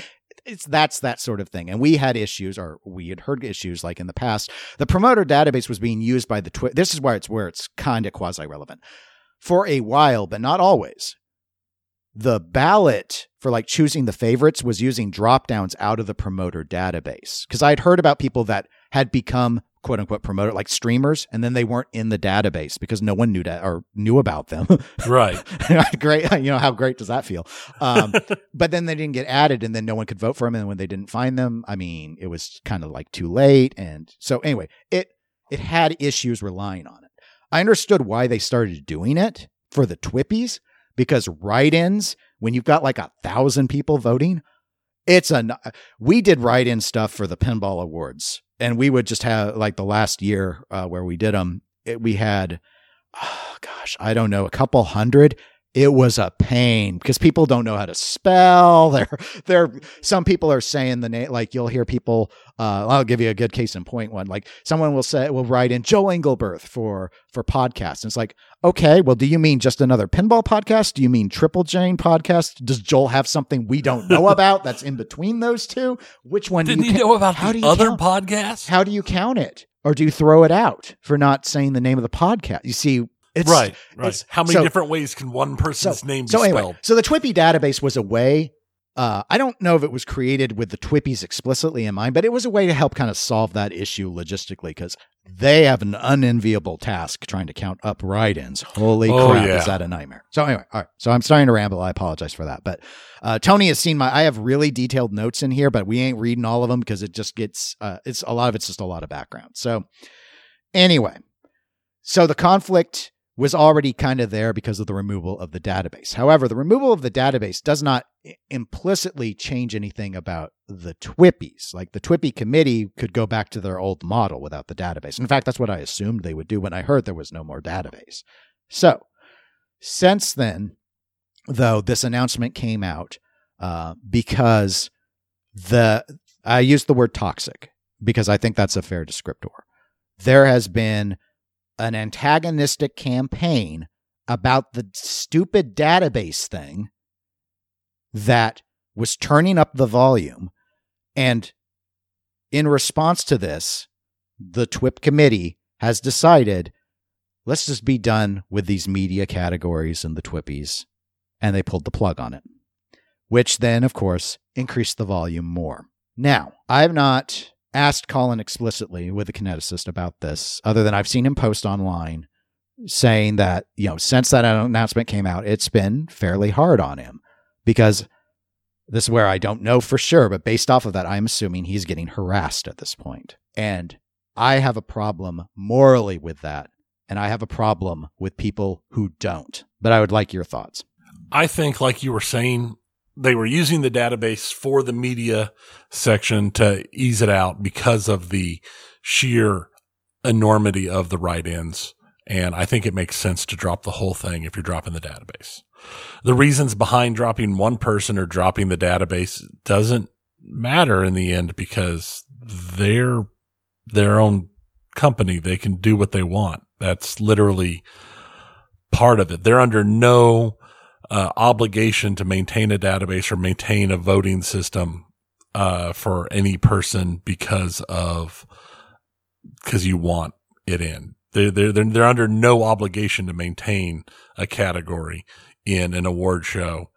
It's that's that sort of thing. And we had issues or we had heard issues like in the past. The promoter database was being used by the twi- this is where it's where it's kind of quasi relevant for a while but not always the ballot for like choosing the favorites was using drop downs out of the promoter database. Because i'd heard about people that had become quote unquote promoter like streamers and then they weren't in the database because no one knew that or knew about them. (laughs) Right. (laughs) great you know how great does that feel? Um, (laughs) but then they didn't get added and then no one could vote for them and when they didn't find them i mean it was kind of like too late and so anyway it it had issues relying on it. I understood why they started doing it for the TWIPYs because write-ins when you've got like a thousand people voting it's a we did write-in stuff for the pinball awards and we would just have like the last year uh, where we did them it, we had oh gosh i don't know a couple hundred it was a pain because people don't know how to spell. (laughs) They're they're some people are saying the name like you'll hear people uh, i'll give you a good case in point one like someone will say will write in joe engelberth for for podcast and it's like okay well do you mean just another pinball podcast? Do you mean triple jane podcast? Does joel have something we don't know (laughs) about that's in between those two? Which one Didn't do you you ca- know about how do you other count- podcasts? how do you count it? Or do you throw it out for not saying the name of the podcast? You see it's right. Right. it's- How many so- different ways can one person's name be so anyway, spelled? so the TWIPY database was a way. Uh, I don't know if it was created with the TWIPYs explicitly in mind, but it was a way to help kind of solve that issue logistically because they have an unenviable task trying to count up write-ins. Holy Oh, crap, yeah. is that a nightmare? So anyway, all right. So I'm starting to ramble. I apologize for that, but uh, Tony has seen my. I have really detailed notes in here, but we ain't reading all of them because it just gets. Uh, it's a lot of it's just a lot of background. So anyway, so the conflict was already kind of there because of the removal of the database. However, the removal of the database does not implicitly change anything about the TWIPYs. Like the TWIPY committee could go back to their old model without the database. In fact, that's what I assumed they would do when I heard there was no more database. So, since then, though, this announcement came out uh, because the I used the word toxic because I think that's a fair descriptor. There has been an antagonistic campaign about the stupid database thing that was turning up the volume. And in response to this, the TWIP committee has decided let's just be done with these media categories and the TWIPYs. And they pulled the plug on it, which then, of course, increased the volume more. Now, I have not asked Colin explicitly with the kineticist about this, other than I've seen him post online saying that, you know, since that announcement came out, it's been fairly hard on him because this is where I don't know for sure, but based off of that, I'm assuming he's getting harassed at this point. And I have a problem morally with that. And I have a problem with people who don't. But I would like your thoughts. I think, like you were saying, they were using the database for the media section to ease it out because of the sheer enormity of the write ins. And I think it makes sense to drop the whole thing if you're dropping the database. The reasons behind dropping one person or dropping the database doesn't matter in the end because they're their own company. They can do what they want. That's literally part of it. They're under no uh, obligation to maintain a database or maintain a voting system uh, for any person because of because you want it in. They're, they're they're under no obligation to maintain a category in an award show.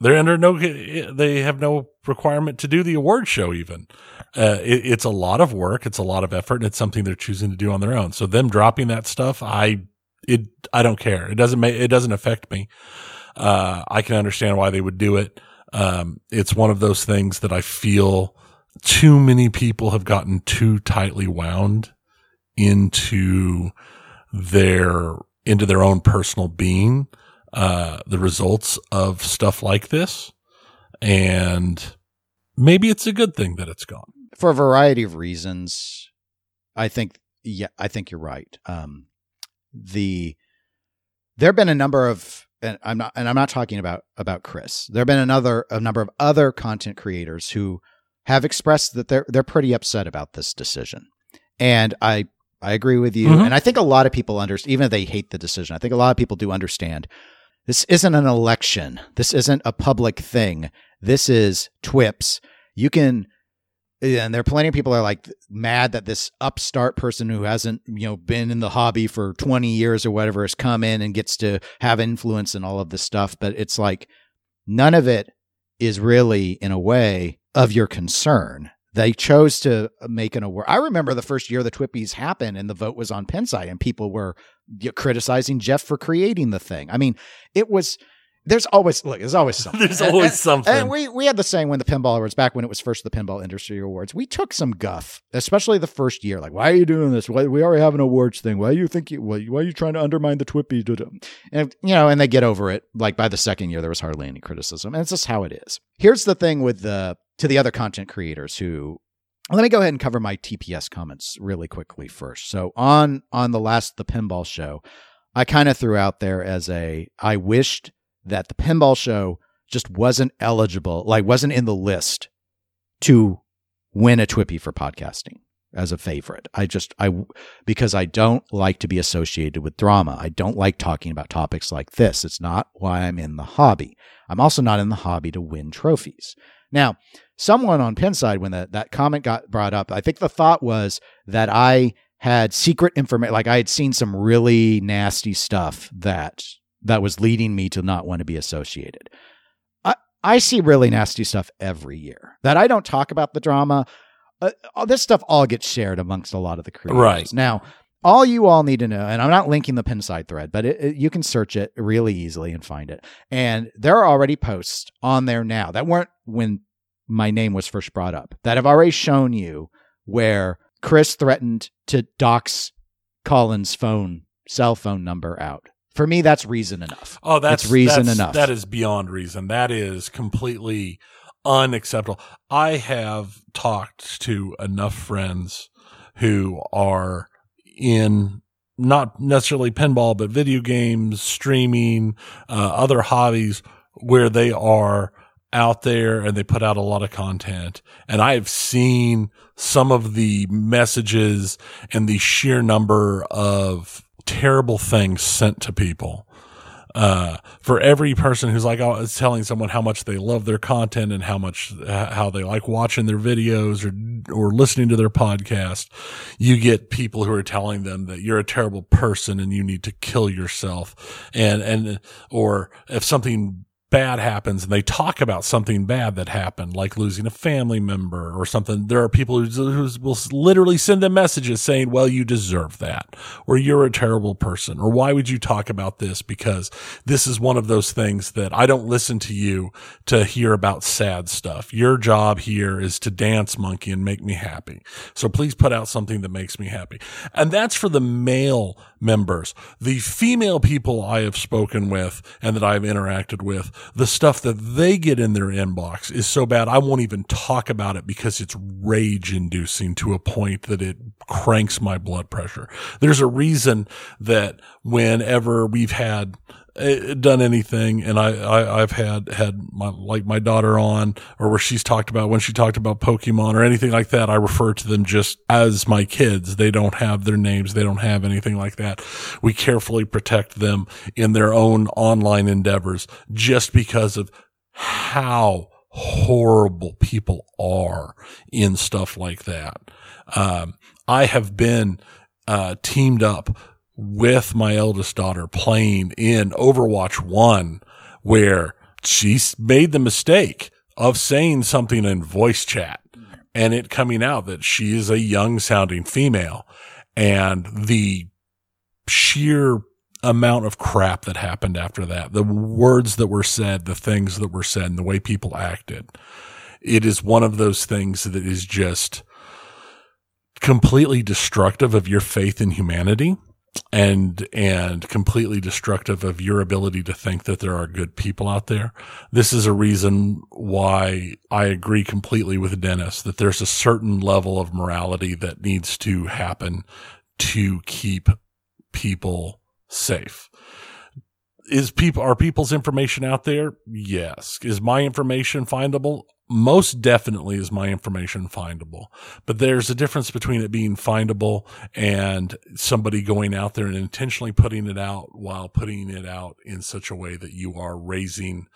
They're under no they have no requirement to do the award show even. Uh, it, it's a lot of work, it's a lot of effort, and it's something they're choosing to do on their own. So them dropping that stuff, I it I don't care. It doesn't make it doesn't affect me. Uh, I can understand why they would do it. Um, it's one of those things that I feel too many people have gotten too tightly wound into their into their own personal being. Uh, the results of stuff like this, and maybe it's a good thing that it's gone for a variety of reasons. I think, yeah, I think you're right. Um, the there have been a number of and I'm not and I'm not talking about about Chris. There have been another a number of other content creators who have expressed that they're they're pretty upset about this decision. And I I agree with you. Mm-hmm. And I think a lot of people understand even if they hate the decision, I think a lot of people do understand this isn't an election. This isn't a public thing. This is TWIPS. You can and there are plenty of people are like mad that this upstart person who hasn't you know been in the hobby for 20 years or whatever has come in and gets to have influence and all of this stuff but it's like none of it is really in a way of your concern they chose to make an award. I remember the first year the TWIPYs happened and the vote was on Pinside and people were criticizing Jeff for creating the thing. I mean, it was there's always look. There's always something. (laughs) there's always and, something. And we we had the saying when the pinball awards back when it was first the pinball industry awards. We took some guff, especially the first year. Like, why are you doing this? Why we already have an awards thing? Why do you think you? Why, why are you trying to undermine the TWIPY? And you know, and they get over it. Like by the second year, there was hardly any criticism, and it's just how it is. Here's the thing with the to the other content creators who let me go ahead and cover my TPS comments really quickly first. So on on the last the pinball show, I kind of threw out there as a I wished that the pinball show just wasn't eligible, like wasn't in the list to win a TWIPY for podcasting as a favorite. I just I because I don't like to be associated with drama. I don't like talking about topics like this. It's not why I'm in the hobby. I'm also not in the hobby to win trophies. Now, someone on Pinside when that that comment got brought up, I think the thought was that I had secret information like I had seen some really nasty stuff that that was leading me to not want to be associated. I, I see really nasty stuff every year that I don't talk about the drama. Uh, this stuff all gets shared amongst a lot of the creators. Right. Now, all you all need to know, and I'm not linking the Pinside thread, but it, it, you can search it really easily and find it. And there are already posts on there now that weren't when my name was first brought up that have already shown you where Chris threatened to dox Colin's phone, cell phone number out for me, that's reason enough. Oh, that's it's reason that's, enough. That is beyond reason. That is completely unacceptable. I have talked to enough friends who are in not necessarily pinball, but video games, streaming, uh, other hobbies where they are out there and they put out a lot of content. And I've seen some of the messages and the sheer number of terrible things sent to people. Uh, for every person who's like oh, telling someone how much they love their content and how much how they like watching their videos or or listening to their podcast, you get people who are telling them that you're a terrible person and you need to kill yourself. And and or if something bad happens and they talk about something bad that happened, like losing a family member or something, there are people who, who will literally send them messages saying, well, you deserve that, or you're a terrible person, or why would you talk about this? Because this is one of those things that I don't listen to you to hear about sad stuff. Your job here is to dance monkey and make me happy. So please put out something that makes me happy. And that's for the male members. The female people I have spoken with and that I've interacted with, the stuff that they get in their inbox is so bad I won't even talk about it because it's rage inducing to a point that it cranks my blood pressure. There's a reason that whenever we've had done anything. And I, I have had had my like my daughter on or where she's talked about when she talked about Pokemon or anything like that I refer to them just as my kids. They don't have their names. They don't have anything like that. We carefully protect them in their own online endeavors just because of how horrible people are in stuff like that. Um, I have been uh, teamed up with my eldest daughter playing in Overwatch 1 where she made the mistake of saying something in voice chat and it coming out that she is a young sounding female and the sheer amount of crap that happened after that, the words that were said, the things that were said, and the way people acted. It is one of those things that is just completely destructive of your faith in humanity and and completely destructive of your ability to think that there are good people out there. This is a reason why I agree completely with Dennis that there's a certain level of morality that needs to happen to keep people safe. Is people are people's information out there? Yes. Is my information findable? most definitely is my information findable, but there's a difference between it being findable and somebody going out there and intentionally putting it out while putting it out in such a way that you are raising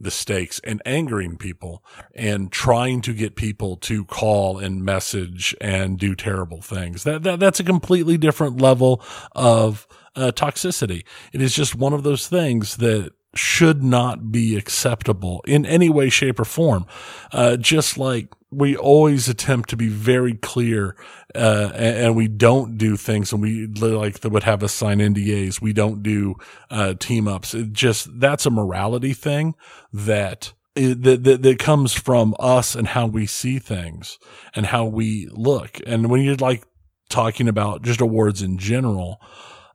the stakes and angering people and trying to get people to call and message and do terrible things. That, that that's a completely different level of uh, toxicity. It is just one of those things that should not be acceptable in any way, shape, or form. Uh, just like we always attempt to be very clear, uh, and, and, we don't do things and we like that would have us sign NDAs. We don't do, uh, team ups. It just, that's a morality thing that, that, that, that comes from us and how we see things and how we look. And when you're like talking about just awards in general,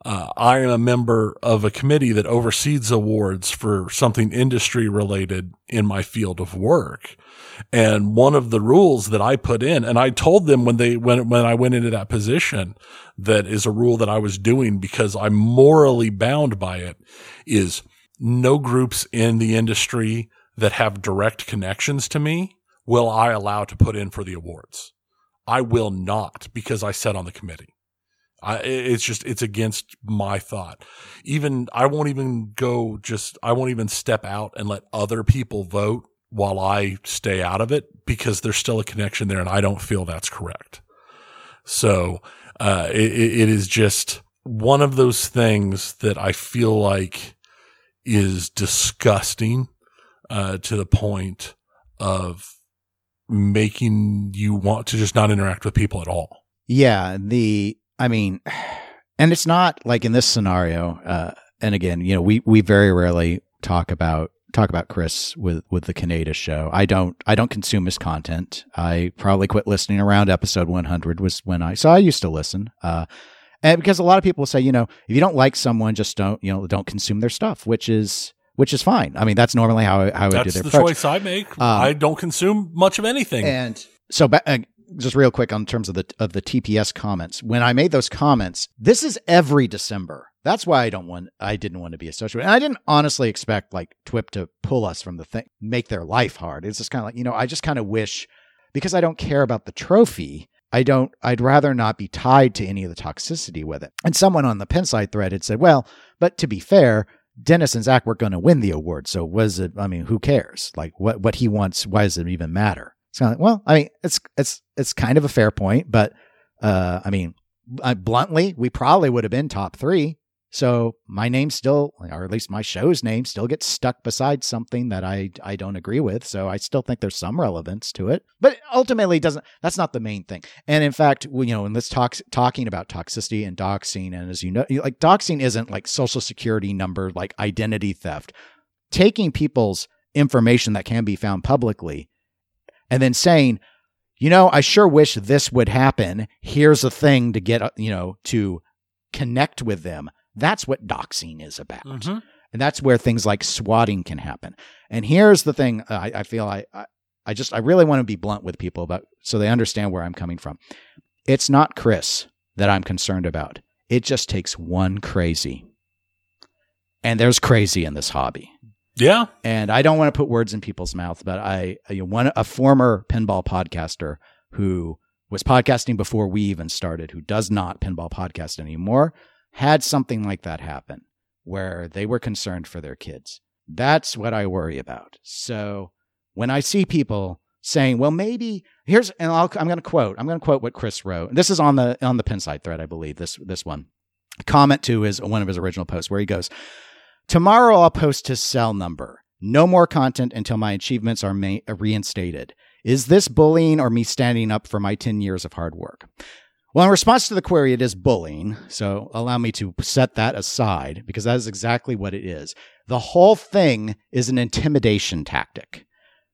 uh, I am a member of a committee that oversees awards for something industry related in my field of work. And one of the rules that I put in, and I told them when they, when, when I went into that position, that is a rule that I was doing because I'm morally bound by it is no groups in the industry that have direct connections to me will I allow to put in for the awards. I will not because I sat on the committee. I, it's just, it's against my thought. Even, I won't even go just, I won't even step out and let other people vote while I stay out of it because there's still a connection there and I don't feel that's correct. So, uh, it, it is just one of those things that I feel like is disgusting, uh, to the point of making you want to just not interact with people at all. Yeah. The, I mean, and it's not like in this scenario. Uh, and again, you know, we we very rarely talk about talk about Chris with with the Canada show. I don't I don't consume his content. I probably quit listening around episode 100 was when I so I used to listen. Uh, and because a lot of people say, you know, if you don't like someone, just don't you know don't consume their stuff, which is which is fine. I mean, that's normally how how that's I do their the approach. choice I make. Um, I don't consume much of anything, and so uh, just real quick on terms of the of the TPS comments. When I made those comments, this is every December. That's why I don't want I didn't want to be associated. And I didn't honestly expect like TWIP to pull us from the thing, make their life hard. It's just kind of like, you know, I just kind of wish because I don't care about the trophy, I don't I'd rather not be tied to any of the toxicity with it. And someone on the Pinside thread had said, "Well, but to be fair, Dennis and Zach were going to win the award. So was it I mean, who cares? Like what what he wants, why does it even matter?" It's kind of like, well, I mean, it's it's it's kind of a fair point, but uh, I mean, I, bluntly, we probably would have been top three. So my name still, or at least my show's name, still gets stuck beside something that I I don't agree with. So I still think there's some relevance to it, but ultimately doesn't. That's not the main thing. And in fact, you know, in this talk talking about toxicity and doxing, and as you know, like doxing isn't like social security number, like identity theft. Taking people's information that can be found publicly, and then saying, you know, I sure wish this would happen. Here's a thing to get, uh, you know, to connect with them that's what doxing is about. Mm-hmm. And that's where things like swatting can happen. And here's the thing I, I feel I, I, I just, I really want to be blunt with people about so they understand where I'm coming from. It's not Chris that I'm concerned about. It just takes one crazy. And there's crazy in this hobby. Yeah. And I don't want to put words in people's mouth, but I, I one a former pinball podcaster who was podcasting before we even started, who does not pinball podcast anymore, had something like that happen where they were concerned for their kids. That's what I worry about. So when I see people saying, "Well, maybe here's," and i am going to quote, I'm going to quote what Chris wrote. This is on the on the Pinside thread, I believe. This this one comment to is one of his original posts where he goes, "Tomorrow I'll post his cell number. No more content until my achievements are ma- reinstated. Is this bullying or me standing up for my 10 years of hard work? Well, in response to the query, it is bullying. So allow me to set that aside because that is exactly what it is. The whole thing is an intimidation tactic.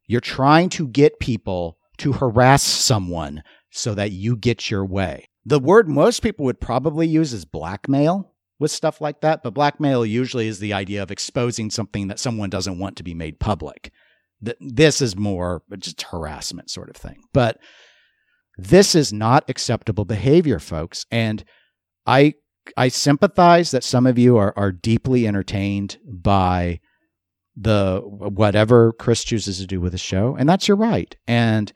You're trying to get people to harass someone so that you get your way. The word most people would probably use is blackmail with stuff like that, but blackmail usually is the idea of exposing something that someone doesn't want to be made public. This is more just harassment sort of thing. But this is not acceptable behavior, folks. And I I sympathize that some of you are are deeply entertained by the whatever Chris chooses to do with the show, and that's your right. And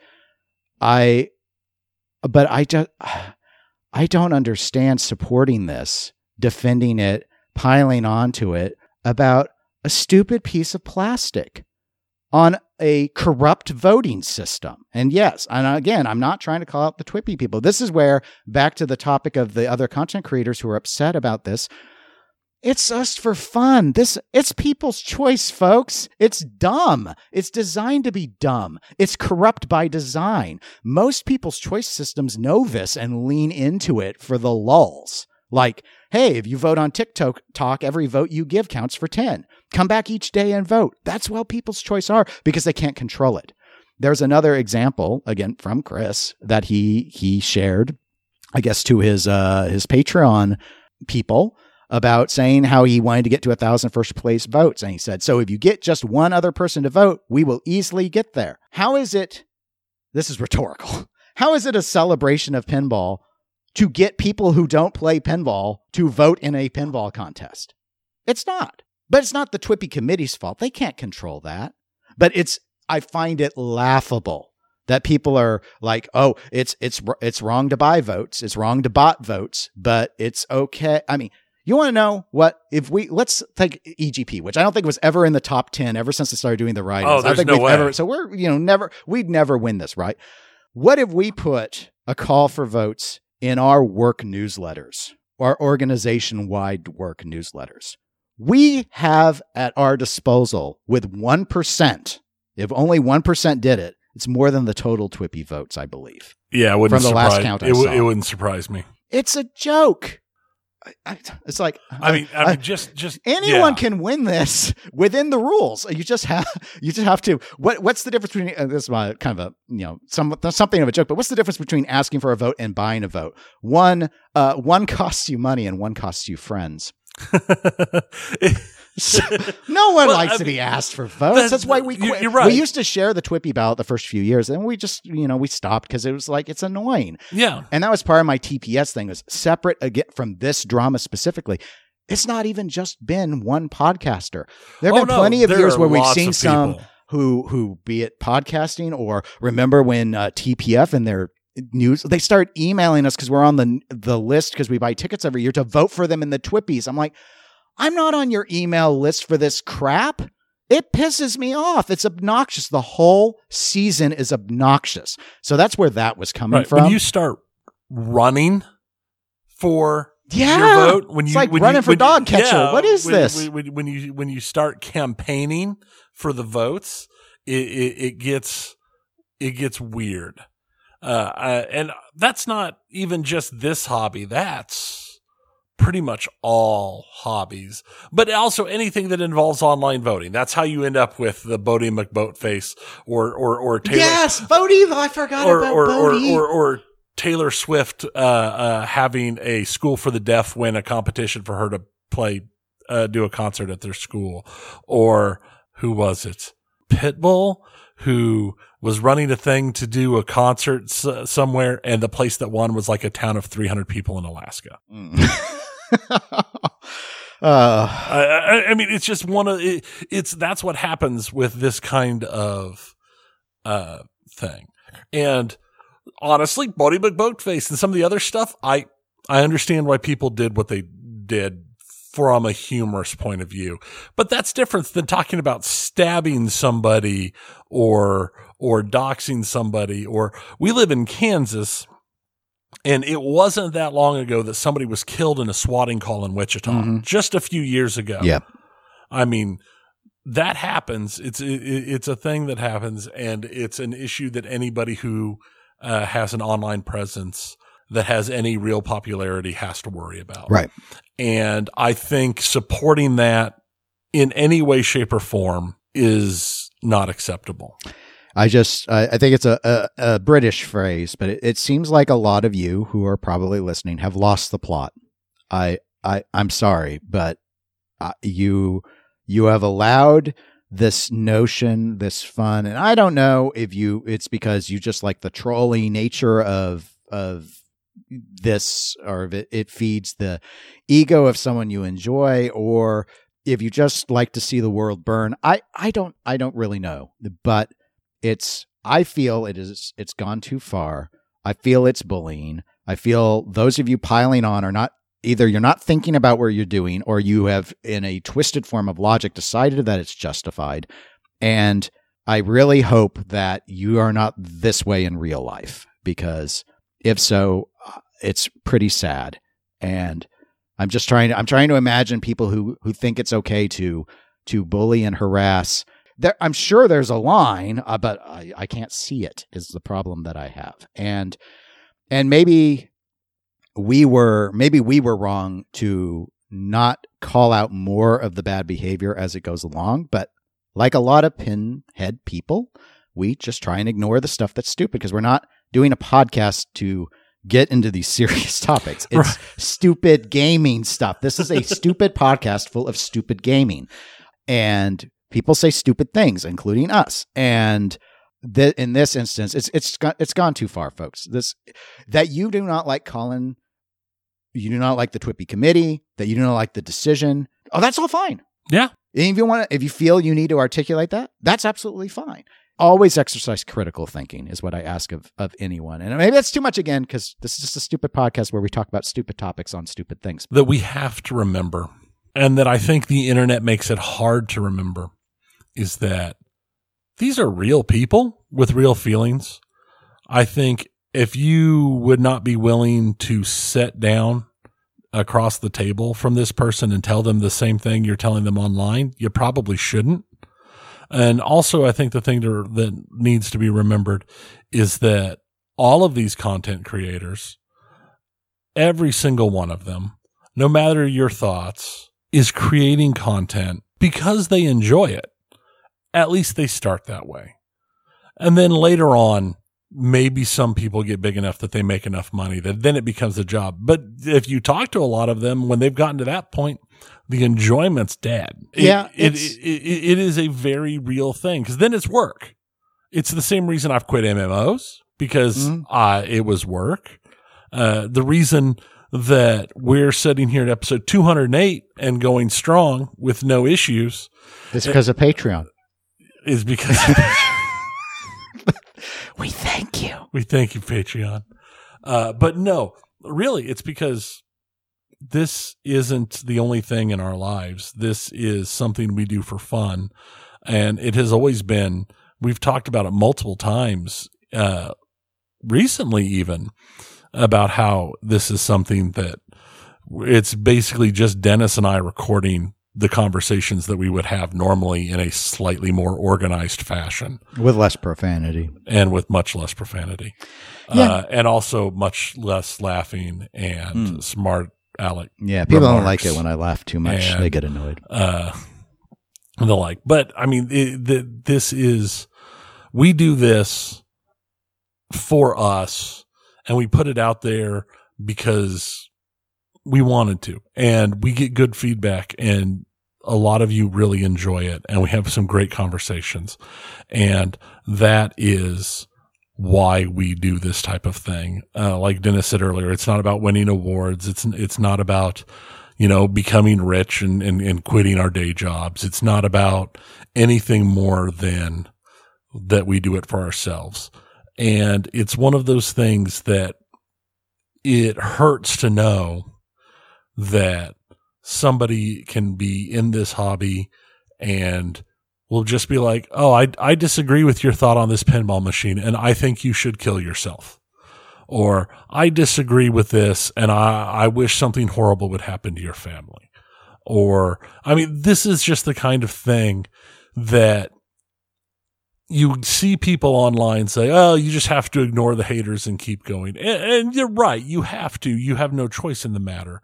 I, but I just (sighs) I don't understand supporting this, defending it, piling onto it about a stupid piece of plastic on a corrupt voting system. And yes, and again, I'm not trying to call out the TWIPY people. This is where, back to the topic of the other content creators who are upset about this, it's just for fun. This it's people's choice, folks. It's dumb. It's designed to be dumb. It's corrupt by design. Most people's choice systems know this and lean into it for the lulls. Like, hey, if you vote on TikTok, talk, every vote you give counts for 10. Come back each day and vote. That's what people's choice are because they can't control it. There's another example, again, from Chris that he he shared, I guess, to his uh his Patreon people about saying how he wanted to get to a thousand first place votes. And he said, So if you get just one other person to vote, we will easily get there. How is it? This is rhetorical. (laughs) How is it a celebration of pinball to get people who don't play pinball to vote in a pinball contest. It's not. But it's not the TWIPY committee's fault. They can't control that. But it's I find it laughable that people are like, "Oh, it's it's it's wrong to buy votes. It's wrong to bot votes, but it's okay." I mean, you want to know what if we let's take EGP, which I don't think was ever in the top 10 ever since I started doing the writing. Oh, there's I think no we've way. ever so we're, you know, never we'd never win this, right? What if we put a call for votes in our work newsletters, our organization wide work newsletters. We have at our disposal with 1%, if only 1% did it, it's more than the total TWIPY votes, I believe. Yeah, it wouldn't From the surprise, last count I it, w- saw. it wouldn't surprise me. It's a joke. I, it's like I mean, I mean, just just anyone yeah. can win this within the rules. You just have you just have to. What what's the difference between uh, this is my kind of a you know some something of a joke, but what's the difference between asking for a vote and buying a vote? One uh one (laughs) costs you money and one costs you friends. (laughs) (laughs) No one Well, likes I to be asked for votes. that's- That's, why we quit. you're right. We used to share the TWIPY ballot the first few years, and we just you know we stopped because it was like it's annoying. yeah, And that was part of my TPS thing was separate again from this drama specifically. It's not even just been one podcaster. There have Oh, been no, plenty of years where we've seen some who who be it podcasting or remember when uh, TPF and their news they start emailing us because we're on the the list because we buy tickets every year to vote for them in the TWIPYs. I'm like, I'm not on your email list for this crap. It pisses me off. It's obnoxious. The whole season is obnoxious. So that's where that was coming right. from. When you start running for Yeah, your vote when it's you like when running you, for when- dog catcher. yeah, What is when- this? When, when, you when you start campaigning for the votes, it, it, it gets it gets weird, uh, uh, and that's not even just this hobby. That's pretty much all hobbies, but also anything that involves online voting. That's how you end up with the Boaty McBoatface or or or Taylor yes, Bodie. I forgot or about or, or, Bodie. or or Taylor Swift uh, uh, having a school for the deaf win a competition for her to play uh, do a concert at their school, or who was it? Pitbull who was running a thing to do a concert s- somewhere, and the place that won was like a town of 300 people in Alaska. (laughs) (laughs) uh, I, I, mean, it's just one of it, it's that's what happens with this kind of uh thing. And honestly, Buddy McBoatface and some of the other stuff, I I understand why people did what they did from a humorous point of view. But that's different than talking about stabbing somebody or or doxing somebody or we live in Kansas and it wasn't that long ago that somebody was killed in a swatting call in Wichita, Mhm. just a few years ago. Yeah. I mean, that happens. It's it, it's a thing that happens, and it's an issue that anybody who uh, has an online presence that has any real popularity has to worry about. Right. And I think supporting that in any way, shape, or form is not acceptable. I just I, I think it's a, a, a British phrase, but it, it seems like a lot of you who are probably listening have lost the plot. I I I'm sorry, but uh, you you have allowed this notion, this fun, and I don't know if you it's because you just like the trolly nature of of this or if it, it feeds the ego of someone you enjoy or if you just like to see the world burn i i don't i don't really know but it's i feel it is it's gone too far. I feel it's bullying. I feel those of you piling on are not either you're not thinking about what you're doing or you have in a twisted form of logic decided that it's justified. And i really hope that you are not this way in real life because if so uh, it's pretty sad. And i'm just trying to i'm trying to imagine people who who think it's okay to to bully and harass there i'm sure there's a line uh, but I, I can't see it is the problem that i have. And and maybe we were maybe we were wrong to not call out more of the bad behavior as it goes along but like a lot of pinhead people we just try and ignore the stuff that's stupid because we're not doing a podcast to get into these (laughs) serious topics. It's Right. stupid gaming stuff. This is a stupid (laughs) podcast full of stupid gaming. And people say stupid things including us. And th- in this instance it's it's gone, it's gone too far folks. This that you do not like colin you do not like the TWIPY committee that you do not like the decision oh that's all fine. Yeah. if you want to if you feel you need to articulate that that's absolutely fine. Always exercise critical thinking is what i ask of of anyone. And maybe that's too much again because this is just a stupid podcast where we talk about stupid topics on stupid things. That we have to remember, and that I think the internet makes it hard to remember, is that these are real people with real feelings. I think if you would not be willing to sit down across the table from this person and tell them the same thing you're telling them online, you probably shouldn't. And also, I think the thing to, that needs to be remembered is that all of these content creators, every single one of them, no matter your thoughts, is creating content because they enjoy it. At least they start that way. And then later on, maybe some people get big enough that they make enough money that then it becomes a job. But if you talk to a lot of them, when they've gotten to that point, the enjoyment's dead. It- Yeah, it, it, it, is a very real thing because then it's work. It's the same reason I've quit MMOs because Mhm. uh, it was work. Uh, the reason that we're sitting here at episode 208 and going strong with no issues it's because of patreon is because (laughs) we thank you we thank you, Patreon. Uh, but no, really, it's because this isn't the only thing in our lives. This is something we do for fun. And it has always been, we've talked about it multiple times, uh, recently even about how this is something that it's basically just Dennis and I recording the conversations that we would have normally in a slightly more organized fashion with less profanity and with much less profanity. Yeah. Uh, and also much less laughing and mm. smart Alec. Yeah, people don't like it when I laugh too much. And, they get annoyed. Uh, the like, but I mean, it, the, this is we do this for us, and we put it out there because we wanted to, and we get good feedback, and a lot of you really enjoy it, and we have some great conversations, and that is why we do this type of thing. Uh, like Dennis said earlier, it's not about winning awards. It's it's not about you know becoming rich and, and, and quitting our day jobs. It's not about anything more than that we do it for ourselves. And it's one of those things that it hurts to know that somebody can be in this hobby and will just be like, "Oh, I I disagree with your thought on this pinball machine and I think you should kill yourself." Or I disagree with this and I I wish something horrible would happen to your family. Or I mean, this is just the kind of thing that you see people online say, "Oh, you just have to ignore the haters and keep going," and, and you're right. You have to. You have no choice in the matter.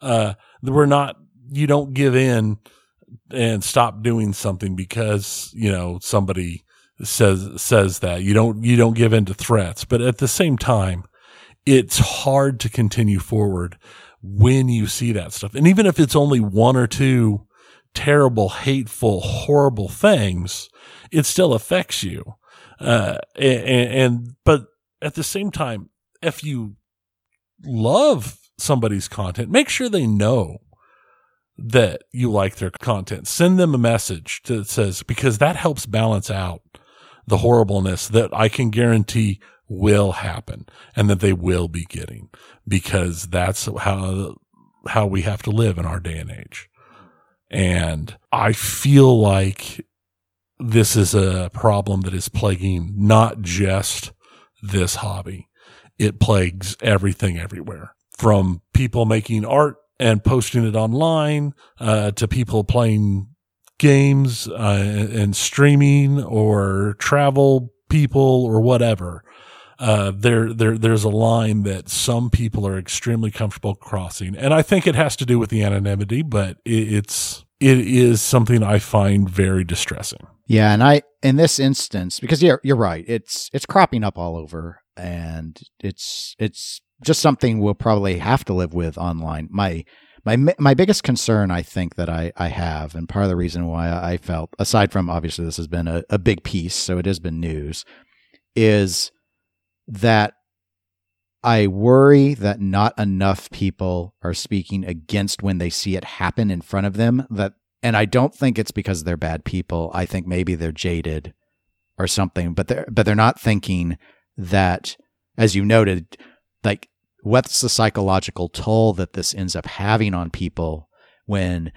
Uh, we're not. You don't give in and stop doing something because you know somebody says says that. You don't. You don't give in to threats. But at the same time, it's hard to continue forward when you see that stuff, and even if it's only one or two terrible, hateful, horrible things it still affects you. Uh, and, and, but at the same time, if you love somebody's content, make sure they know that you like their content. Send them a message that says, because that helps balance out the horribleness that I can guarantee will happen and that they will be getting because that's how, how we have to live in our day and age. And I feel like this is a problem that is plaguing not just this hobby. It plagues everything everywhere from people making art and posting it online, uh, to people playing games, uh, and streaming or travel people or whatever. Uh, there, there, there's a line that some people are extremely comfortable crossing. And I think it has to do with the anonymity, but it, it's, it is something I find very distressing. Yeah, and I in this instance because you're you're right. It's it's cropping up all over and it's it's just something we'll probably have to live with online. My my my biggest concern I think that I I have and part of the reason why I felt aside from obviously this has been a, a big piece, so it has been news, is that I worry that not enough people are speaking against when they see it happen in front of them that and I don't think it's because they're bad people. I think maybe they're jaded or something, but they're but they're not thinking that, as you noted, like what's the psychological toll that this ends up having on people when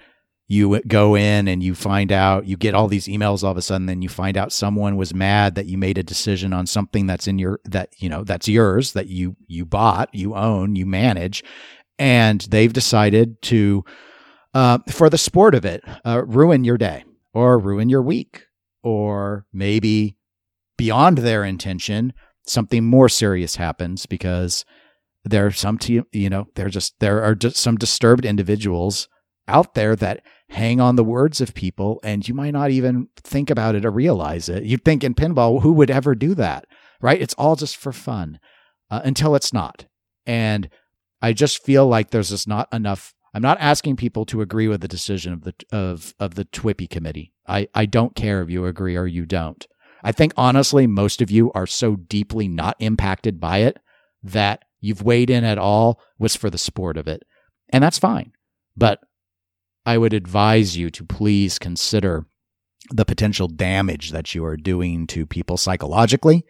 you go in and you find out you get all these emails all of a sudden then you find out someone was mad that you made a decision on something that's in your that you know that's yours that you you bought you own you manage and they've decided to uh, for the sport of it, uh, ruin your day or ruin your week, or maybe beyond their intention, something more serious happens because there are some, te- you know, there just there are just some disturbed individuals out there that hang on the words of people, and you might not even think about it or realize it. You'd think in pinball, who would ever do that, right? It's all just for fun uh, until it's not, and I just feel like there's just not enough I'm not asking people to agree with the decision of the of of the TWIPY committee. I, I don't care if you agree or you don't. I think honestly, most of you are so deeply not impacted by it that you've weighed in at all was for the sport of it. And that's fine. But I would advise you to please consider the potential damage that you are doing to people psychologically,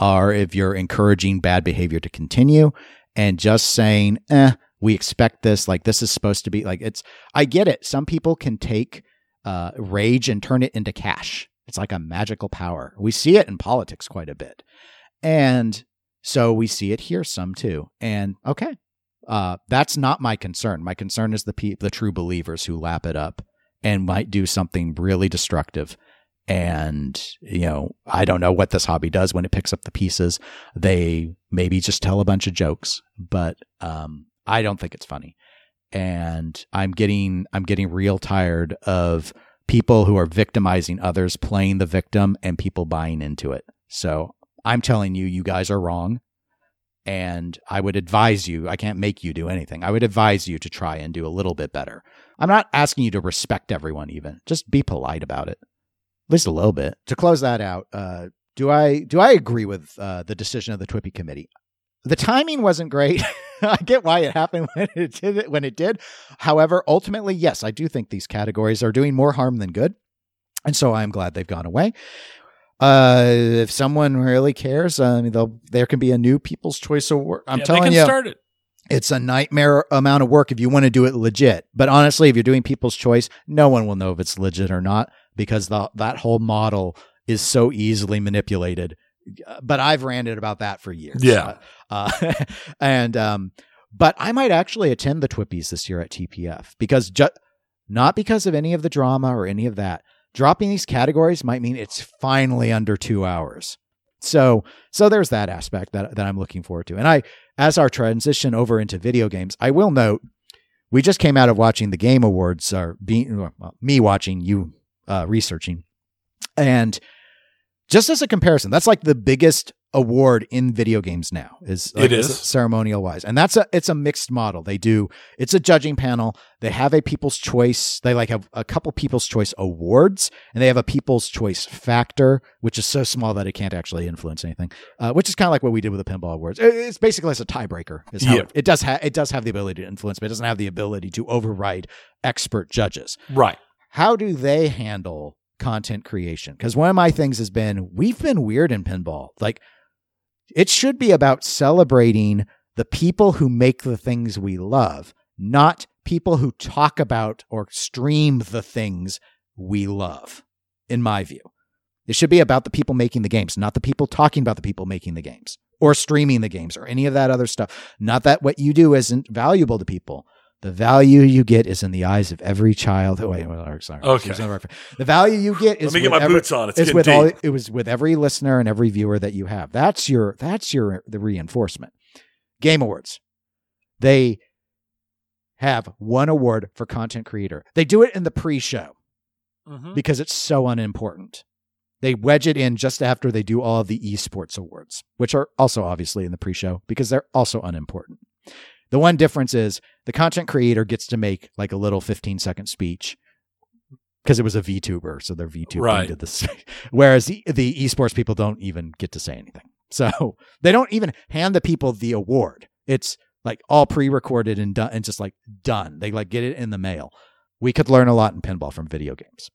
or if you're encouraging bad behavior to continue and just saying, eh, we expect this like this is supposed to be like it's i get it some people can take uh, rage and turn it into cash it's like a magical power we see it in politics quite a bit and so we see it here some too and okay Uh, that's not my concern. My concern is the pe- the true believers who lap it up and might do something really destructive. And you know, I don't know what this hobby does when it picks up the pieces. They maybe just tell a bunch of jokes, but um, I don't think it's funny. And I'm getting I'm getting real tired of people who are victimizing others playing the victim and people buying into it. So I'm telling you, you guys are wrong. And I would advise you, I can't make you do anything. I would advise you to try and do a little bit better. I'm not asking you to respect everyone, even. Just be polite about it. At least a little bit. To close that out, uh, do I do I agree with uh, the decision of the TWIPY committee? The timing wasn't great. (laughs) I get why it happened (laughs) when it did when it did. However, ultimately, yes, I do think these categories are doing more harm than good. And so I'm glad they've gone away. Uh, if someone really cares, I mean, they'll, there can be a new People's Choice Award. I'm Yeah, telling you, start it. it's a nightmare amount of work if you want to do it legit. But honestly, if you're doing People's Choice, no one will know if it's legit or not because the, that whole model is so easily manipulated. But I've ranted about that for years. Yeah. Uh, (laughs) and um, but I might actually attend the TWIPYs this year at TPF because ju- not because of any of the drama or any of that. Dropping these categories might mean it's finally under two hours. So so there's that aspect that that I'm looking forward to. And I as our transition over into video games, I will note we just came out of watching the Game Awards, or being well, me watching, you uh, researching, and just as a comparison, that's like the biggest award in video games now. Is like, It is. ceremonial wise, and that's a it's a mixed model. They do it's a judging panel. They have a People's Choice. They like have a couple People's Choice awards, and they have a People's Choice factor, which is so small that it can't actually influence anything. Uh, which is kind of like what we did with the pinball awards. It- It's basically as a tiebreaker. Is how Yeah. it, it does have it does have the ability to influence, but it doesn't have the ability to override expert judges Right. how do they handle content creation? Because one of my things has been we've been weird in pinball. Like it should be about celebrating the people who make the things we love, not people who talk about or stream the things we love, in my view. It should be about the people making the games, not the people talking about the people making the games or streaming the games or any of that other stuff. Not that what you do isn't valuable to people. The value you get is in the eyes of every child. Oh, wait, well, sorry. Okay. The value you get is Let me get with my every- boots on. It's, getting with deep. all it was with every listener and every viewer that you have. That's your that's your the reinforcement. Game Awards. They have one award for content creator. They do it in the pre-show Mhm. because it's so unimportant. They wedge it in just after they do all of the esports awards, which are also obviously in the pre-show because they're also unimportant. The one difference is the content creator gets to make like a little 15 second speech because it was a VTuber, so their VTuber Right. did this. (laughs) Whereas the, the esports people don't even get to say anything. So (laughs) they don't even hand the people the award. It's like all pre-recorded and done and just like done. They like get it in the mail. We could learn a lot in pinball from video games.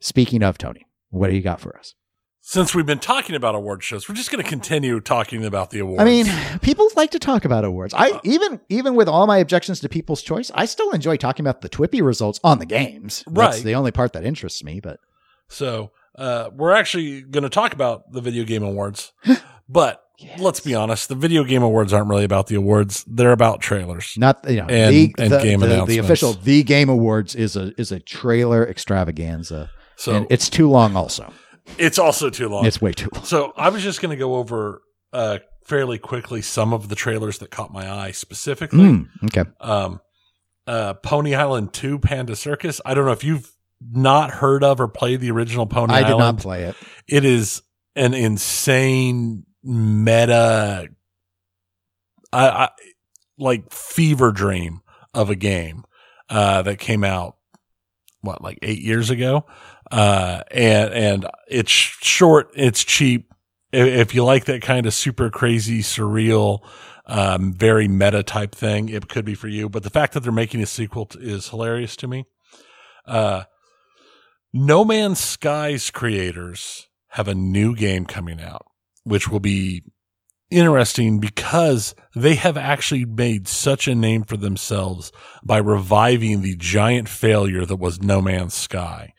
Speaking of Tony, what do you got for us? Since we've been talking about award shows, we're just going to continue talking about the awards. I mean, people like to talk about awards. I even even with all my objections to People's Choice, I still enjoy talking about the TWIPY results on the games. That's Right. the only part that interests me. But so uh, we're actually going to talk about the video game awards, (laughs) but let's be honest, the video game awards aren't really about the awards; they're about trailers. not you know And- the, and the, game the, the official the Game Awards is a is a trailer extravaganza, So and it's too long. Also, it's also too long. it's way too long. So I was just going to go over uh, fairly quickly some of the trailers that caught my eye specifically. Mm, okay, Um, uh, Pony Island 2 Panda Circus. I don't know if you've not heard of or played the original Pony Island. I did not play it. It is an insane meta, I, I, like fever dream of a game uh, that came out what like eight years ago, uh, and and it's short, it's cheap. If, you like that kind of super crazy, surreal, um, very meta type thing, it could be for you. But the fact that they're making a sequel is hilarious to me. Uh, no Man's Skies creators have a new game coming out, which will be interesting because they have actually made such a name for themselves by reviving the giant failure that was No Man's Sky.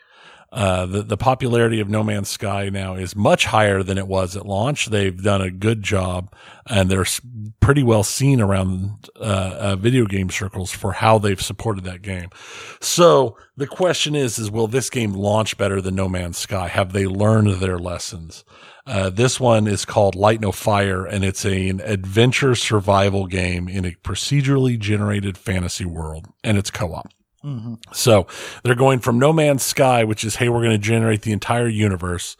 Uh, the, the popularity of No Man's Sky now is much higher than it was at launch. They've done a good job and they're pretty well seen around uh, uh, video game circles for how they've supported that game. So the question is, is will this game launch better than No Man's Sky? Have they learned their lessons? Uh, this one is called Light No Fire, and it's a- an adventure survival game in a procedurally generated fantasy world, and it's co-op. So they're going from No Man's Sky, which is, hey, we're going to generate the entire universe,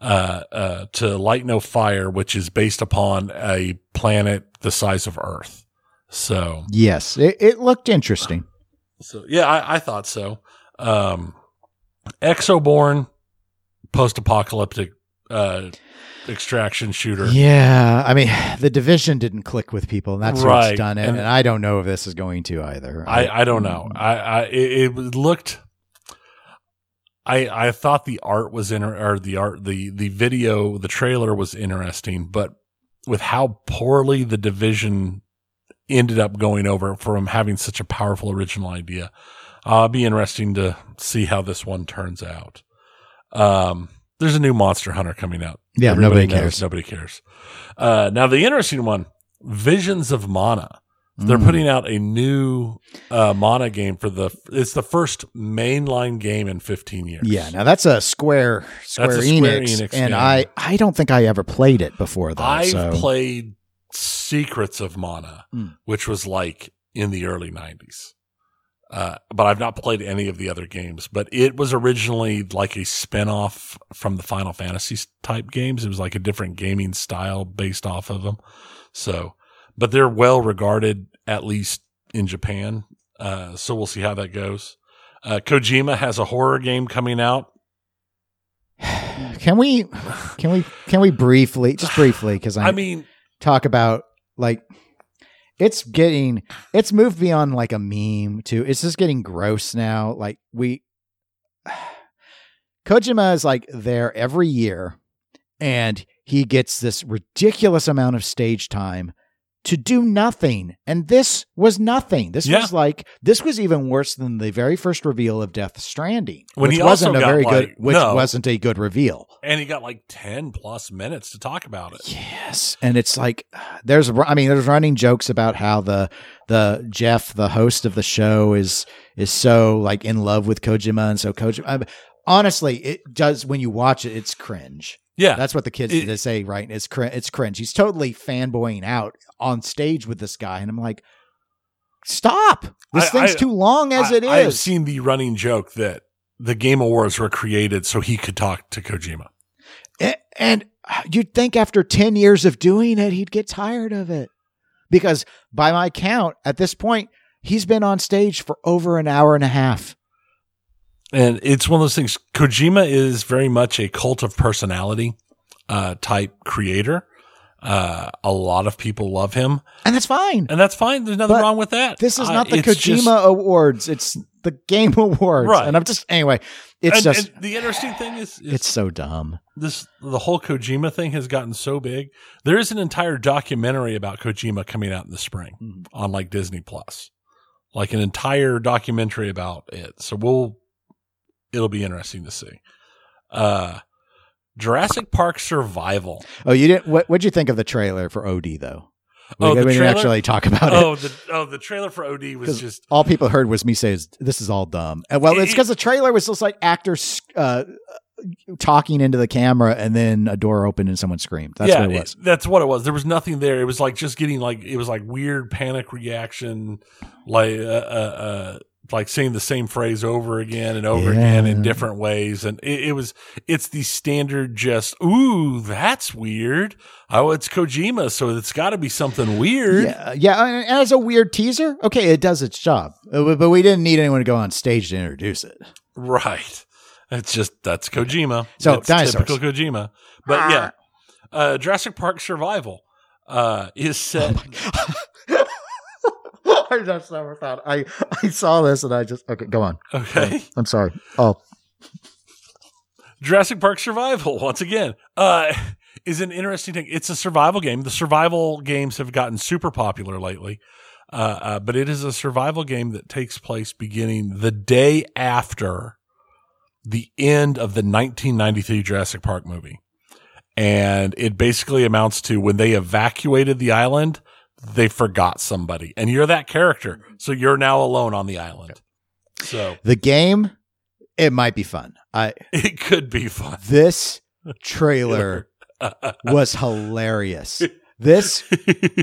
uh, uh, to Light No Fire, which is based upon a planet the size of Earth. So, Yes, it, it looked interesting. so yeah, I, I thought so. Um, Exoborn, post-apocalyptic uh, extraction shooter. Yeah, I mean, (sighs) the division didn't click with people, and that's Right, what's done it. and- And, I don't know if this is going to either. I, I don't know. I, I it, it looked. I I thought the art was in or the art the the video the trailer was interesting, but with how poorly the division ended up going over from having such a powerful original idea, uh, it'll be interesting to see how this one turns out. Um, there's a new Monster Hunter coming out. Yeah, Everybody nobody knows, cares. Nobody cares. Uh, now the interesting one, Visions of Mana. They're Mm. putting out a new uh, Mana game for the. It's the first mainline game in 15 years. Yeah, now that's a Square Square, a Square Enix, Enix and game. I I don't think I ever played it before though. I've so. played Secrets of Mana, Mm. which was like in the early 90s. Uh, but I've not played any of the other games. But it was originally like a spin-off from the Final Fantasy type games. It was like a different gaming style based off of them. So, but they're well regarded, at least in Japan. Uh, so we'll see how that goes. Uh, Kojima has a horror game coming out. Can we can we can we briefly just briefly because I, (sighs) I mean, talk about like it's getting it's moved beyond like a meme to it's just getting gross now. Like we (sighs) Kojima is like there every year and he gets this ridiculous amount of stage time to do nothing. And this was nothing. This Yeah. was like this was even worse than the very first reveal of Death Stranding, When which he wasn't a very good which no. wasn't a good reveal. and he got like 10 plus minutes to talk about it. Yes, and it's like there's I mean there's running jokes about how the the Geoff the host of the show is is so like in love with Kojima and so Kojima um, honestly it does when you watch it it's cringe. Yeah. That's what the kids It- they say right it's cr- it's cringe. He's totally fanboying out on stage with this guy and I'm like stop. This I- thing's I- too long as I, it I've seen the running joke that the Game Awards were created so he could talk to Kojima. A- And you'd think after 10 years of doing it, he'd get tired of it. Because by my count, at this point, he's been on stage for over an hour and a half. And it's one of those things. Kojima is very much a cult of personality uh, type creator. Uh, a lot of people love him, And that's fine. and that's fine. There's nothing But wrong with that. This is Uh, not the Kojima just- Awards. It's the Game (laughs) Awards. Right. And I'm just, anyway, it's and- just, and the interesting thing is, is it's so dumb. this the whole Kojima thing has gotten so big. There is an entire documentary about Kojima coming out in the spring Mhm. on like Disney Plus, like an entire documentary about it. So we'll it'll be interesting to see. Uh, Jurassic Park Survival. Oh, you didn't, what, what'd you think of the trailer for OD, though? We, Oh, the we didn't trailer? actually talk about it. Oh, the oh the trailer for OD was just all people heard was me say, "This is all dumb." And well, it's because the trailer was just like actors uh, talking into the camera, and then a door opened and someone screamed. That's yeah, what it was. that's what it was. There was nothing there. It was like just getting like it was like weird panic reaction, like uh, uh, uh like saying the same phrase over again and over again in different ways, and it, it was it's the standard just ooh that's weird. Oh, it's Kojima, so it's got to be something weird. Yeah, yeah. And and as a weird teaser, okay, it does its job, Uh, but we didn't need anyone to go on stage to introduce it. Right. It's just that's Kojima. So, It's dinosaurs. typical Kojima. But yeah, uh, Jurassic Park Survival uh, is set. (laughs) (laughs) I just never thought. I I saw this and I just okay. Go on. Okay. I'm sorry. Oh, Jurassic Park Survival, once again, uh, is an interesting thing. It's a survival game. The survival games have gotten super popular lately, uh, uh, but it is a survival game that takes place beginning the day after the end of the 1993 Jurassic Park movie. And it basically amounts to when they evacuated the island, they forgot somebody and you're that character. So you're now alone on the island. So The game, it might be fun. I (laughs) it could be fun. this (laughs) trailer was hilarious. This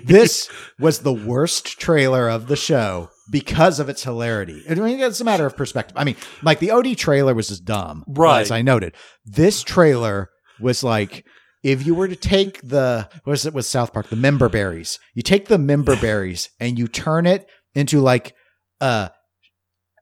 this was the worst trailer of the show because of its hilarity. I mean, it's a matter of perspective. I mean, like the OD trailer was just dumb, Right. As I noted, this trailer was like if you were to take the what was it with South Park, the member berries. You take the member (laughs) berries and you turn it into like a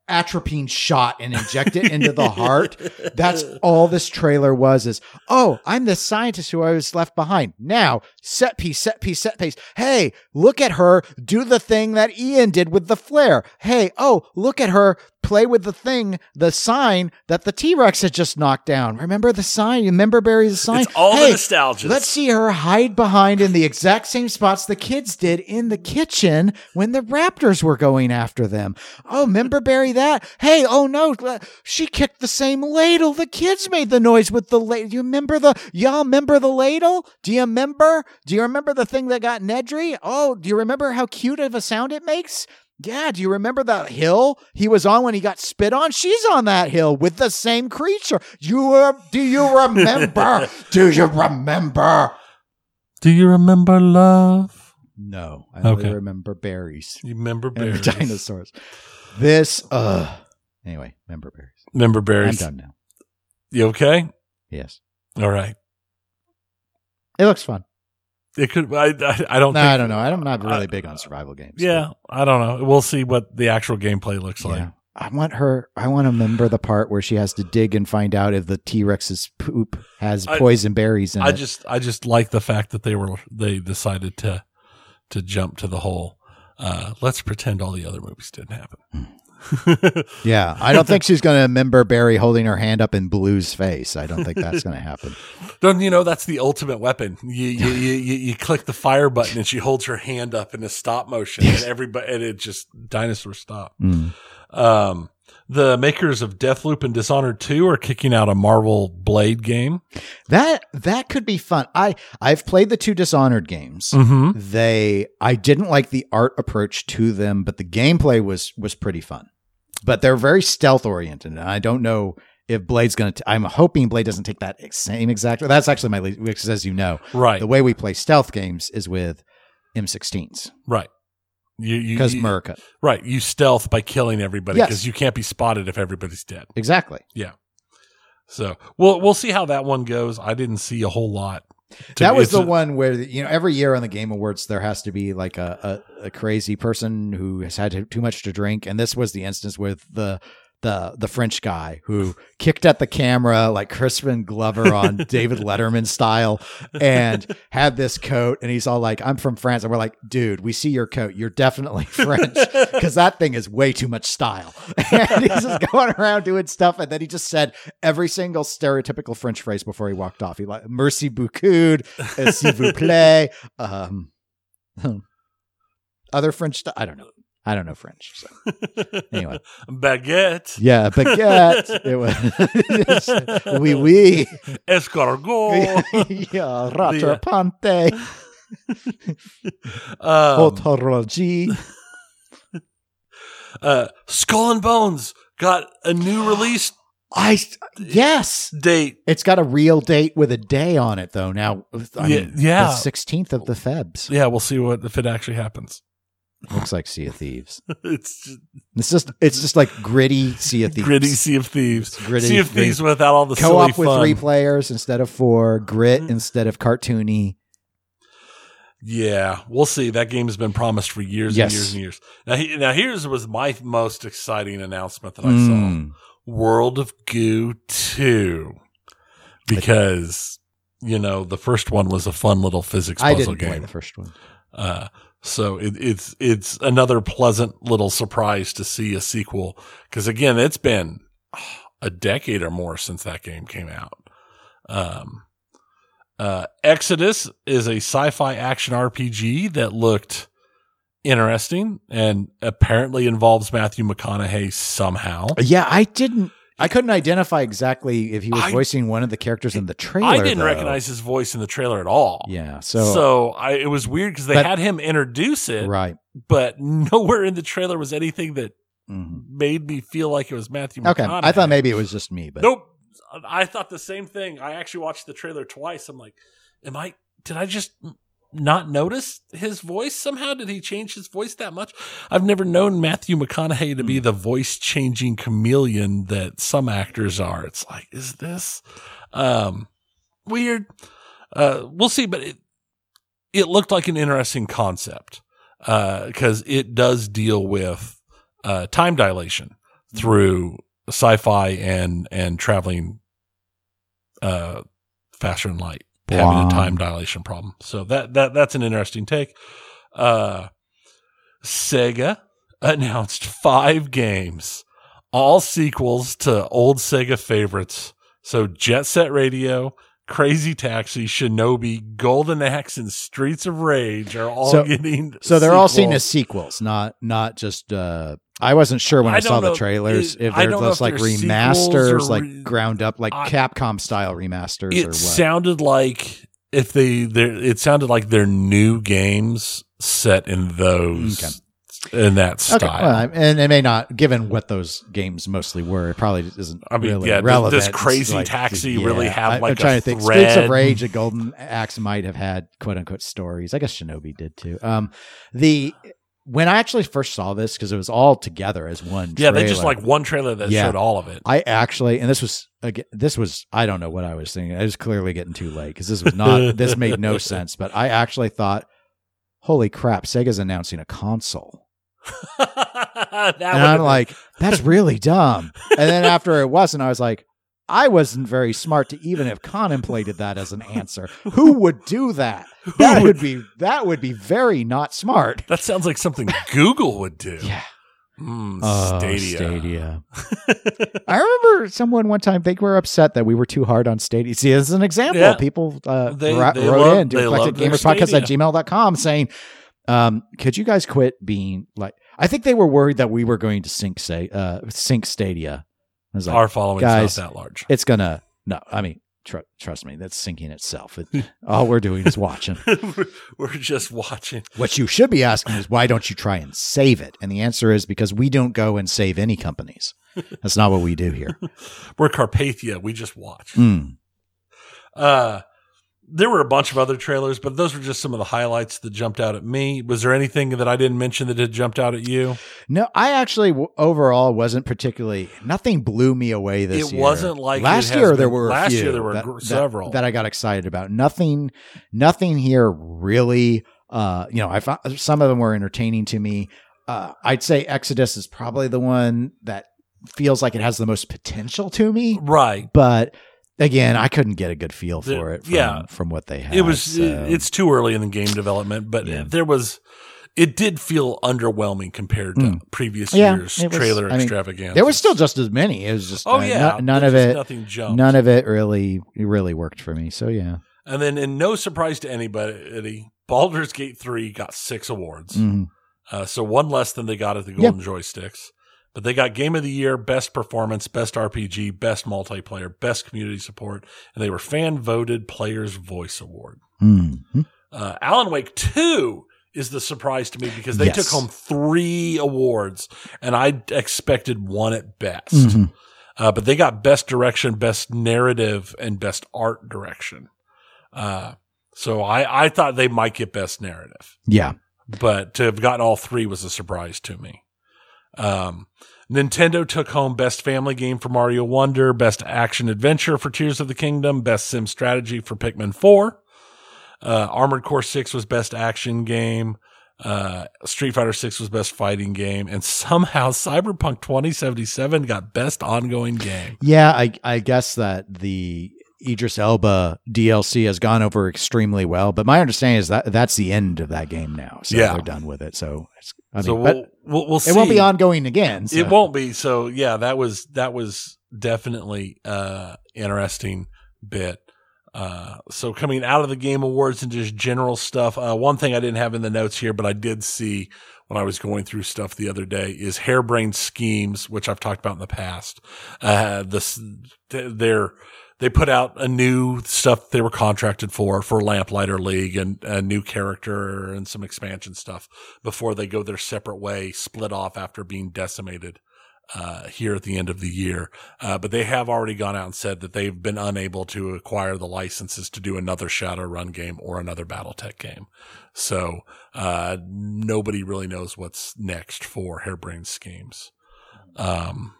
atropine shot and inject it into the heart. (laughs) That's all this trailer was is, oh, I'm the scientist who I was left behind. Now, set piece, set piece, set piece. Hey, look at her do the thing that Ian did with the flare. Hey, oh, look at her play with the thing, the sign that the T Rex had just knocked down. Remember the sign? You remember Barry's sign? It's all the nostalgia. Let's see her hide behind in the exact same spots the kids did in the kitchen when the raptors were going after them. Oh, remember Barry that? Hey, oh no, she kicked the same ladle. The kids made the noise with the ladle. You remember the y'all remember the ladle? Do you remember? Do you remember the thing that got Nedry? Oh, do you remember how cute of a sound it makes? Yeah, do you remember that hill he was on when he got spit on? She's on that hill with the same creature. You uh, do you (laughs) remember? do you remember? Do you remember love? No, I Okay. only remember berries You remember and berries? dinosaurs. This, uh, anyway, remember berries. Remember berries. I'm done now. You okay? Yes, All right. it looks fun. It could. I. I, I don't. No, think, I don't know. I'm not really I- big on survival games. Yeah, I don't know. We'll see what the actual gameplay looks but- like. I want her. I want to remember the part where she has to dig and find out if the T Rex's poop has I- poison berries in I it. just I just like the fact that they were they decided to to jump to the whole uh let's pretend all the other movies didn't happen. (laughs) yeah, I don't think she's going to remember Barry holding her hand up in Blue's face. I don't think that's going to happen. (laughs) Don't you know that's the ultimate weapon? You you, you you you click the fire button and she holds her hand up in a stop motion and everybody and it just dinosaurs stop. Mm. Um the makers of Deathloop and Dishonored 2 are kicking out a Marvel Blade game. That that could be fun. I I've played the two Dishonored games. Mm-hmm. They I didn't like the art approach to them, but the gameplay was was pretty fun. But they're very stealth oriented, and I don't know if Blade's going to. I'm hoping Blade doesn't take that same exact. That's actually my least, because as you know, Right. the way we play stealth games is with M16s right. Because Murica. right, you stealth by killing everybody Yes. because you can't be spotted if everybody's dead. Exactly. Yeah. So we'll we'll see how that one goes. I didn't see a whole lot. That was the a- one where you know every year on the Game Awards there has to be like a, a, a crazy person who has had too much to drink, and this was the instance with the the the French guy who kicked at the camera like Crispin Glover on (laughs) David Letterman style, and had this coat, and he's all like, "I'm from France," and we're like, "Dude, we see your coat. You're definitely (laughs) French because that thing is way too much style." (laughs) And he's just going around doing stuff, and then he just said every single stereotypical French phrase before he walked off. He like "Merci beaucoup," "S'il vous plaît," um, other French stuff. I don't know. I don't know French. So anyway, (laughs) baguette, yeah, baguette. (laughs) It was (laughs) oui, oui. escargot, yeah, rattrapante, um, autology. uh, Skull and Bones got a new release I yes, date. it's got a real date with a day on it though. Now, I Yeah, mean, yeah. the sixteenth of the Febs. Yeah, we'll see what if it actually happens. Looks like Sea of Thieves. (laughs) it's just It's just it's just like gritty Sea of Thieves. gritty Sea of Thieves. Gritty sea of Thieves without all the Co-op with fun. three players instead of four. Grit Mhm. instead of cartoony. Yeah, we'll see. That game has been promised for years Yes. and years and years. Now, he, now here's was my most exciting announcement that I Mm. saw: World of Goo Two, because you know the first one was a fun little physics puzzle I didn't play game. the first one. Uh, so it, it's it's another pleasant little surprise to see a sequel because again, it's been a decade or more since that game came out. Um, uh, Exodus is a sci-fi action RPG that looked interesting and apparently involves Matthew McConaughey somehow. Yeah, I didn't. I couldn't identify exactly if he was I- voicing one of the characters in the trailer. I didn't though. recognize his voice in the trailer at all. Yeah. So, So, I, it was weird because they But- had him introduce it, right. but nowhere in the trailer was anything that Mhm. made me feel like it was Matthew Okay. McConaughey. I thought maybe it was just me, but Nope. I thought the same thing. I actually watched the trailer twice. I'm like, am I, did I just not notice his voice somehow? Did he change his voice that much? I've never known Matthew McConaughey to Hmm. be the voice changing chameleon that some actors are. It's like, is this, um, weird? Uh, we'll see, but it, it looked like an interesting concept, uh, cause it does deal with, uh, time dilation through sci-fi and and traveling uh faster than light having a time dilation problem. So that that that's an interesting take. Uh sega announced five games all sequels to old sega favorites. So jet set radio crazy taxi shinobi golden axe and streets of rage are all So- getting so they're all seen as sequels, not not just. uh I wasn't sure when I, I saw don't the trailers if- if they're just like they're remasters, like re- ground up, like I- Capcom style remasters, or it sounded like if they they're- it sounded like they're new games set in those Okay. In that style. Okay, well, and it may not, given what those games mostly were, it probably isn't. I mean, really yeah, relevant. does Crazy like, Taxi really have, I, like, I'm trying a to think. Streets of Rage, a Golden Axe might have had quote unquote stories. I guess Shinobi did too. Um, the when I actually first saw this because it was all together as one. yeah, they just like one trailer that Yeah. showed all of it. I actually, and this was again, this was I don't know what I was thinking. I was clearly getting too late because this was not. this made no (laughs) sense. But I actually thought, holy crap, Sega's announcing a console. (laughs) that and I'm like, that's (laughs) really dumb. And then after it wasn't, I was like, I wasn't very smart to even have contemplated that as an answer. Who would do that? (laughs) That would be that would be very not smart. that sounds like something Google would do. Yeah. Mm, Oh, Stadia. Stadia. I remember someone one time they were upset that we were too hard on Stadia. See, as an example, Yeah. people uh, They- ra- they wrote love- in to they love their eclecticgamerspodcast at gmail.com saying, um, could you guys quit being like, I think they were worried that we were going to sink say, uh, sync Stadia. I was like, Our following guys, not that large. it's gonna, no, I mean, tr- trust me, that's sinking itself. It, all we're doing is watching. (laughs) We're just watching. What you should be asking is, why don't you try and save it? And the answer is because we don't go and save any companies. That's not what we do here. (laughs) We're Carpathia. We just watch. Mm. Uh, there were a bunch of other trailers, but those were just some of the highlights that jumped out at me. Was there anything that I didn't mention that had jumped out at you? No, I actually w- overall wasn't particularly. Nothing blew me away this It year. It wasn't like last year. there been- were a last few year there were that, gr- that- several. that I got excited about. Nothing, nothing here really. Uh, you know, I found some of them were entertaining to me. Uh, I'd say Exodus is probably the one that feels like it has the most potential to me, Right. but. Again, I couldn't get a good feel The- for it. From, yeah. from what they had. It was. so- It's too early in the game development, but Yeah. there was. It did feel underwhelming compared to Mm. previous Yeah, years was- trailer I mean, extravaganza. there was still just as many. It was just Oh uh, yeah, no- none of it. Nothing jumped. None of it really really worked for me. So yeah. And then, in no surprise to anybody, Baldur's Gate three got six awards. Mhm. Uh, so one less than they got at the Yeah. Golden Joysticks. But they got Game of the Year, Best Performance, Best RPG, Best Multiplayer, Best Community Support, and they were Fan Voted Players Voice Award. Mhm. Uh, Alan Wake 2 is the surprise to me because they Yes. took home three awards, and I expected one at best. Mhm. Uh, but they got Best Direction, Best Narrative, and Best Art Direction. Uh, so I, I thought they might get Best Narrative Yeah. but to have gotten all three was a surprise to me. Um, Nintendo took home Best Family Game for Mario Wonder, Best Action Adventure for Tears of the Kingdom, Best Sim Strategy for Pikmin 4. Uh, Armored Core 6 was Best Action Game. Uh, Street Fighter 6 was Best Fighting Game. And somehow (laughs) Cyberpunk 2077 got Best Ongoing Game. Yeah, I I guess that the Idris Elba DLC has gone over extremely well, but my understanding is that that's the end of that game now. So Yeah. they're done with it. So it's, I mean, so we'll, we'll, we'll see. it won't be ongoing again. so- It won't be. So yeah, that was that was definitely uh interesting bit. Uh so coming out of the game awards and just general stuff. Uh one thing I didn't have in the notes here, but I did see when I was going through stuff the other day is Harebrained Schemes, which I've talked about in the past. Uh, this, they're, they put out a new stuff they were contracted for, for Lamplighter League and a new character and some expansion stuff before they go their separate way, split off after being decimated uh, here at the end of the year. Uh, but they have already gone out and said that they've been unable to acquire the licenses to do another Shadowrun game or another Battletech game. So uh, nobody really knows what's next for Harebrained Schemes. Um,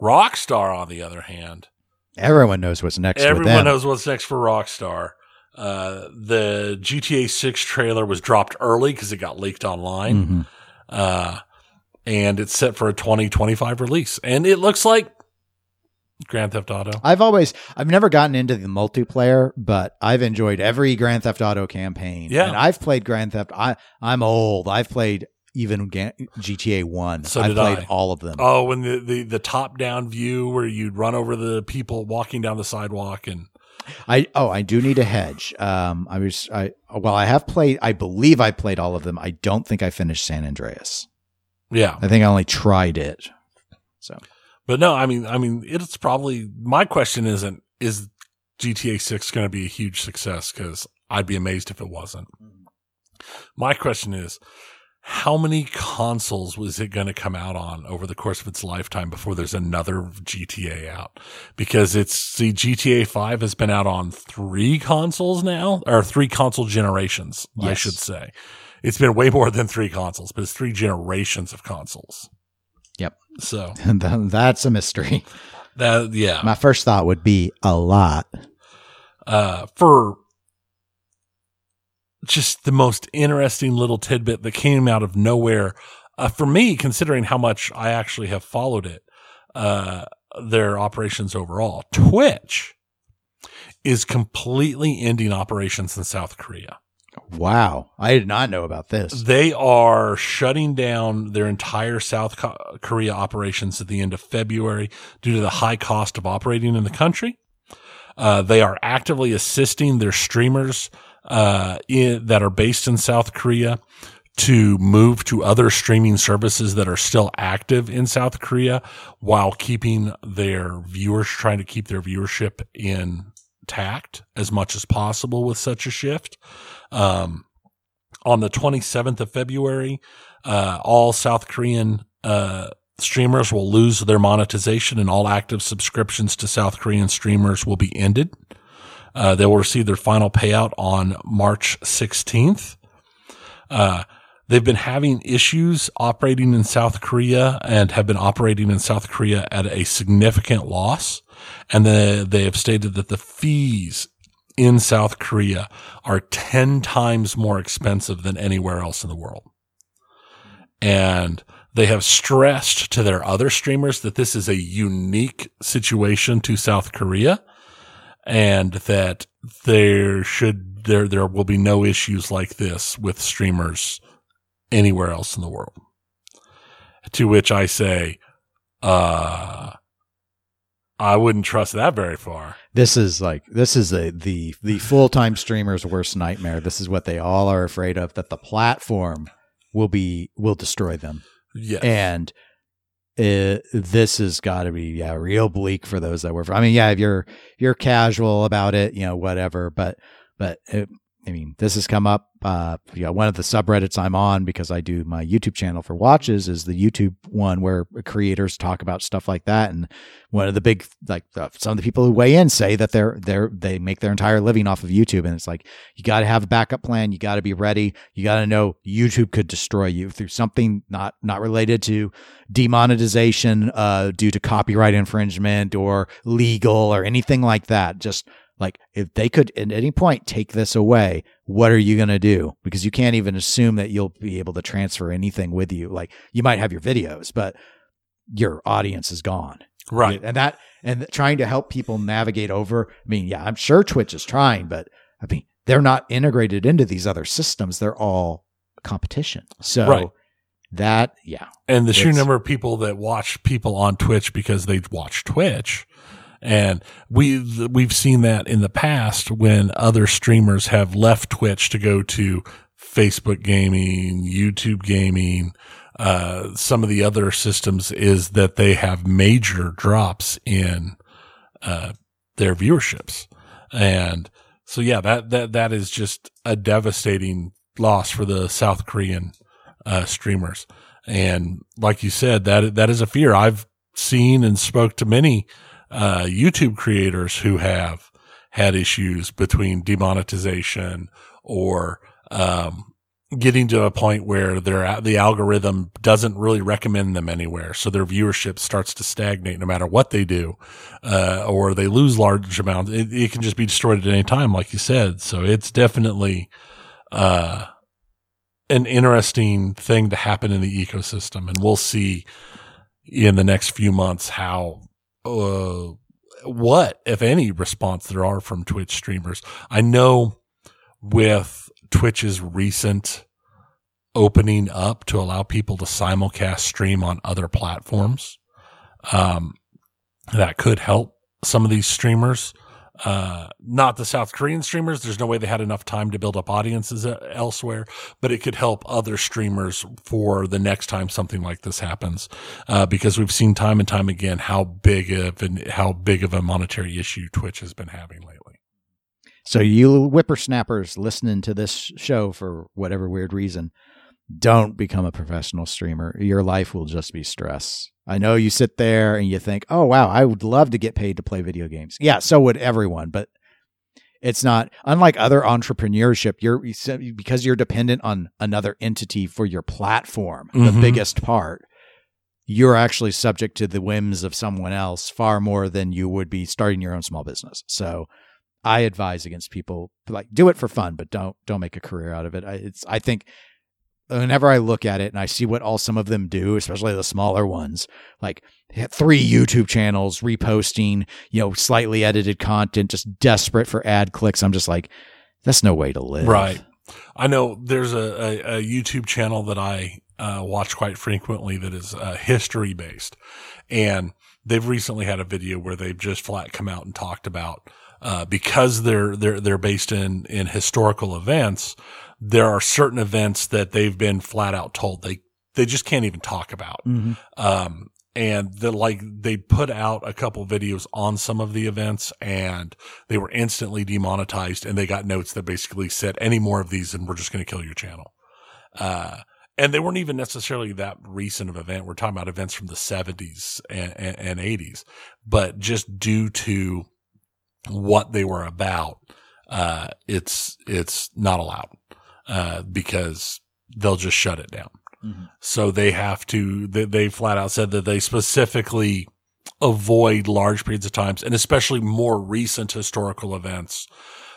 Rockstar, on the other hand, everyone knows what's next. Everyone knows what's next for Rockstar. Uh, the GTA 6 trailer was dropped early because it got leaked online. Mm-hmm. Uh, and it's set for a 2025 release. And it looks like Grand Theft Auto. I've always, I've never gotten into the multiplayer, but I've enjoyed every Grand Theft Auto campaign. Yeah. And I've played Grand Theft. I, I'm old. I've played even GTA One. So I played I. all of them. Oh, and the, the, the top down view where you'd run over the people walking down the sidewalk and I oh I do need a hedge. Um, I was I well I have played. I believe I played all of them. I don't think I finished San Andreas. yeah. I think I only tried it. So But no, I mean, I mean, it's probably my question isn't is GTA Six going to be a huge success? Because I'd be amazed if it wasn't. My question is, how many consoles was it going to come out on over the course of its lifetime before there's another GTA out? Because it's see, GTA Five has been out on three consoles now, or three console generations, I should say. It's been way more than three consoles, but it's three generations of consoles. Yep. So (laughs) that's a mystery. that yeah. My first thought would be a lot. uh, for just the most interesting little tidbit that came out of nowhere. Uh, for me, considering how much I actually have followed it, uh, their operations overall, Twitch is completely ending operations in South Korea. Wow, I did not know about this. They are shutting down their entire South Co- Korea operations at the end of February due to the high cost of operating in the country. Uh, they are actively assisting their streamers uh, in, that are based in South Korea to move to other streaming services that are still active in South Korea while keeping their viewers, trying to keep their viewership intact as much as possible with such a shift. Um, on the 27th of February, uh, all South Korean, uh, streamers will lose their monetization and all active subscriptions to South Korean streamers will be ended. Uh, they will receive their final payout on March 16th. Uh, they've been having issues operating in South Korea and have been operating in South Korea at a significant loss. And the, they have stated that the fees in South Korea are 10 times more expensive than anywhere else in the world. And they have stressed to their other streamers that this is a unique situation to South Korea and that there should, there, there will be no issues like this with streamers anywhere else in the world. To which I say, uh, I wouldn't trust that very far. This is like this is a, the the full time streamer's worst nightmare. This is what they all are afraid of that the platform will be will destroy them. Yes. and it, this has got to be yeah real bleak for those that were. I mean, yeah, if you're you're casual about it, you know, whatever. But but it, I mean, this has come up. Uh, yeah, one of the subreddits I'm on because I do my YouTube channel for watches is the YouTube one where creators talk about stuff like that. And one of the big like uh, some of the people who weigh in say that they're they're they make their entire living off of YouTube, and it's like you got to have a backup plan. You got to be ready. You got to know YouTube could destroy you through something not not related to demonetization uh, due to copyright infringement or legal or anything like that. Just like if they could at any point take this away, what are you going to do? Because you can't even assume that you'll be able to transfer anything with you. Like you might have your videos, but your audience is gone. right. And that and trying to help people navigate over. I mean, yeah, I'm sure Twitch is trying, but I mean, they're not integrated into these other systems. They're all competition. So Right. that, yeah. and the sheer number of people that watch people on Twitch because they watch Twitch. And we, we've seen that in the past when other streamers have left Twitch to go to Facebook gaming, YouTube gaming, uh, some of the other systems is that they have major drops in, uh, their viewerships. And so, yeah, that, that, that is just a devastating loss for the South Korean, uh, streamers. And like you said, that, that is a fear. I've seen and spoke to many, uh, YouTube creators who have had issues between demonetization or, um, getting to a point where their the algorithm doesn't really recommend them anywhere, so their viewership starts to stagnate no matter what they do, uh, or they lose large amounts. It, it, can just be destroyed at any time, like you said. So it's definitely uh, an interesting thing to happen in the ecosystem, and we'll see in the next few months how. Uh, what, if any, response there are from Twitch streamers. I know with Twitch's recent opening up to allow people to simulcast stream on other platforms. Um, that could help some of these streamers. Uh, not the South Korean streamers. There's no way they had enough time to build up audiences uh, elsewhere, but it could help other streamers for the next time something like this happens. Uh, because we've seen time and time again how big of and how big of a monetary issue Twitch has been having lately. So you whippersnappers listening to this show for whatever weird reason, don't become a professional streamer. Your life will just be stress. I know you sit there and you think, "Oh wow, I would love to get paid to play video games." Yeah, so would everyone, but it's not unlike other entrepreneurship. You're because you're dependent on another entity for your platform, mm-hmm. the biggest part. You're actually subject to the whims of someone else far more than you would be starting your own small business. So I advise against people like do it for fun, but don't don't make a career out of it. I, it's I think whenever I look at it and I see what all some of them do, especially the smaller ones, like three YouTube channels reposting, you know, slightly edited content, just desperate for ad clicks. I'm just like, that's no way to live. Right. I know there's a, a, a YouTube channel that I uh, watch quite frequently that is uh, history based, and they've recently had a video where they've just flat come out and talked about uh, because they're they're they're based in in historical events. There are certain events that they've been flat out told they they just can't even talk about. Mm-hmm. Um, and the like they put out a couple videos on some of the events and they were instantly demonetized and they got notes that basically said any more of these and we're just going to kill your channel. Uh, and they weren't even necessarily that recent of event. We're talking about events from the 70s and, and, and 80s, but just due to what they were about, uh, it's, it's not allowed, uh, because they'll just shut it down. Mm-hmm. So they have to, they, they flat out said that they specifically avoid large periods of times and especially more recent historical events,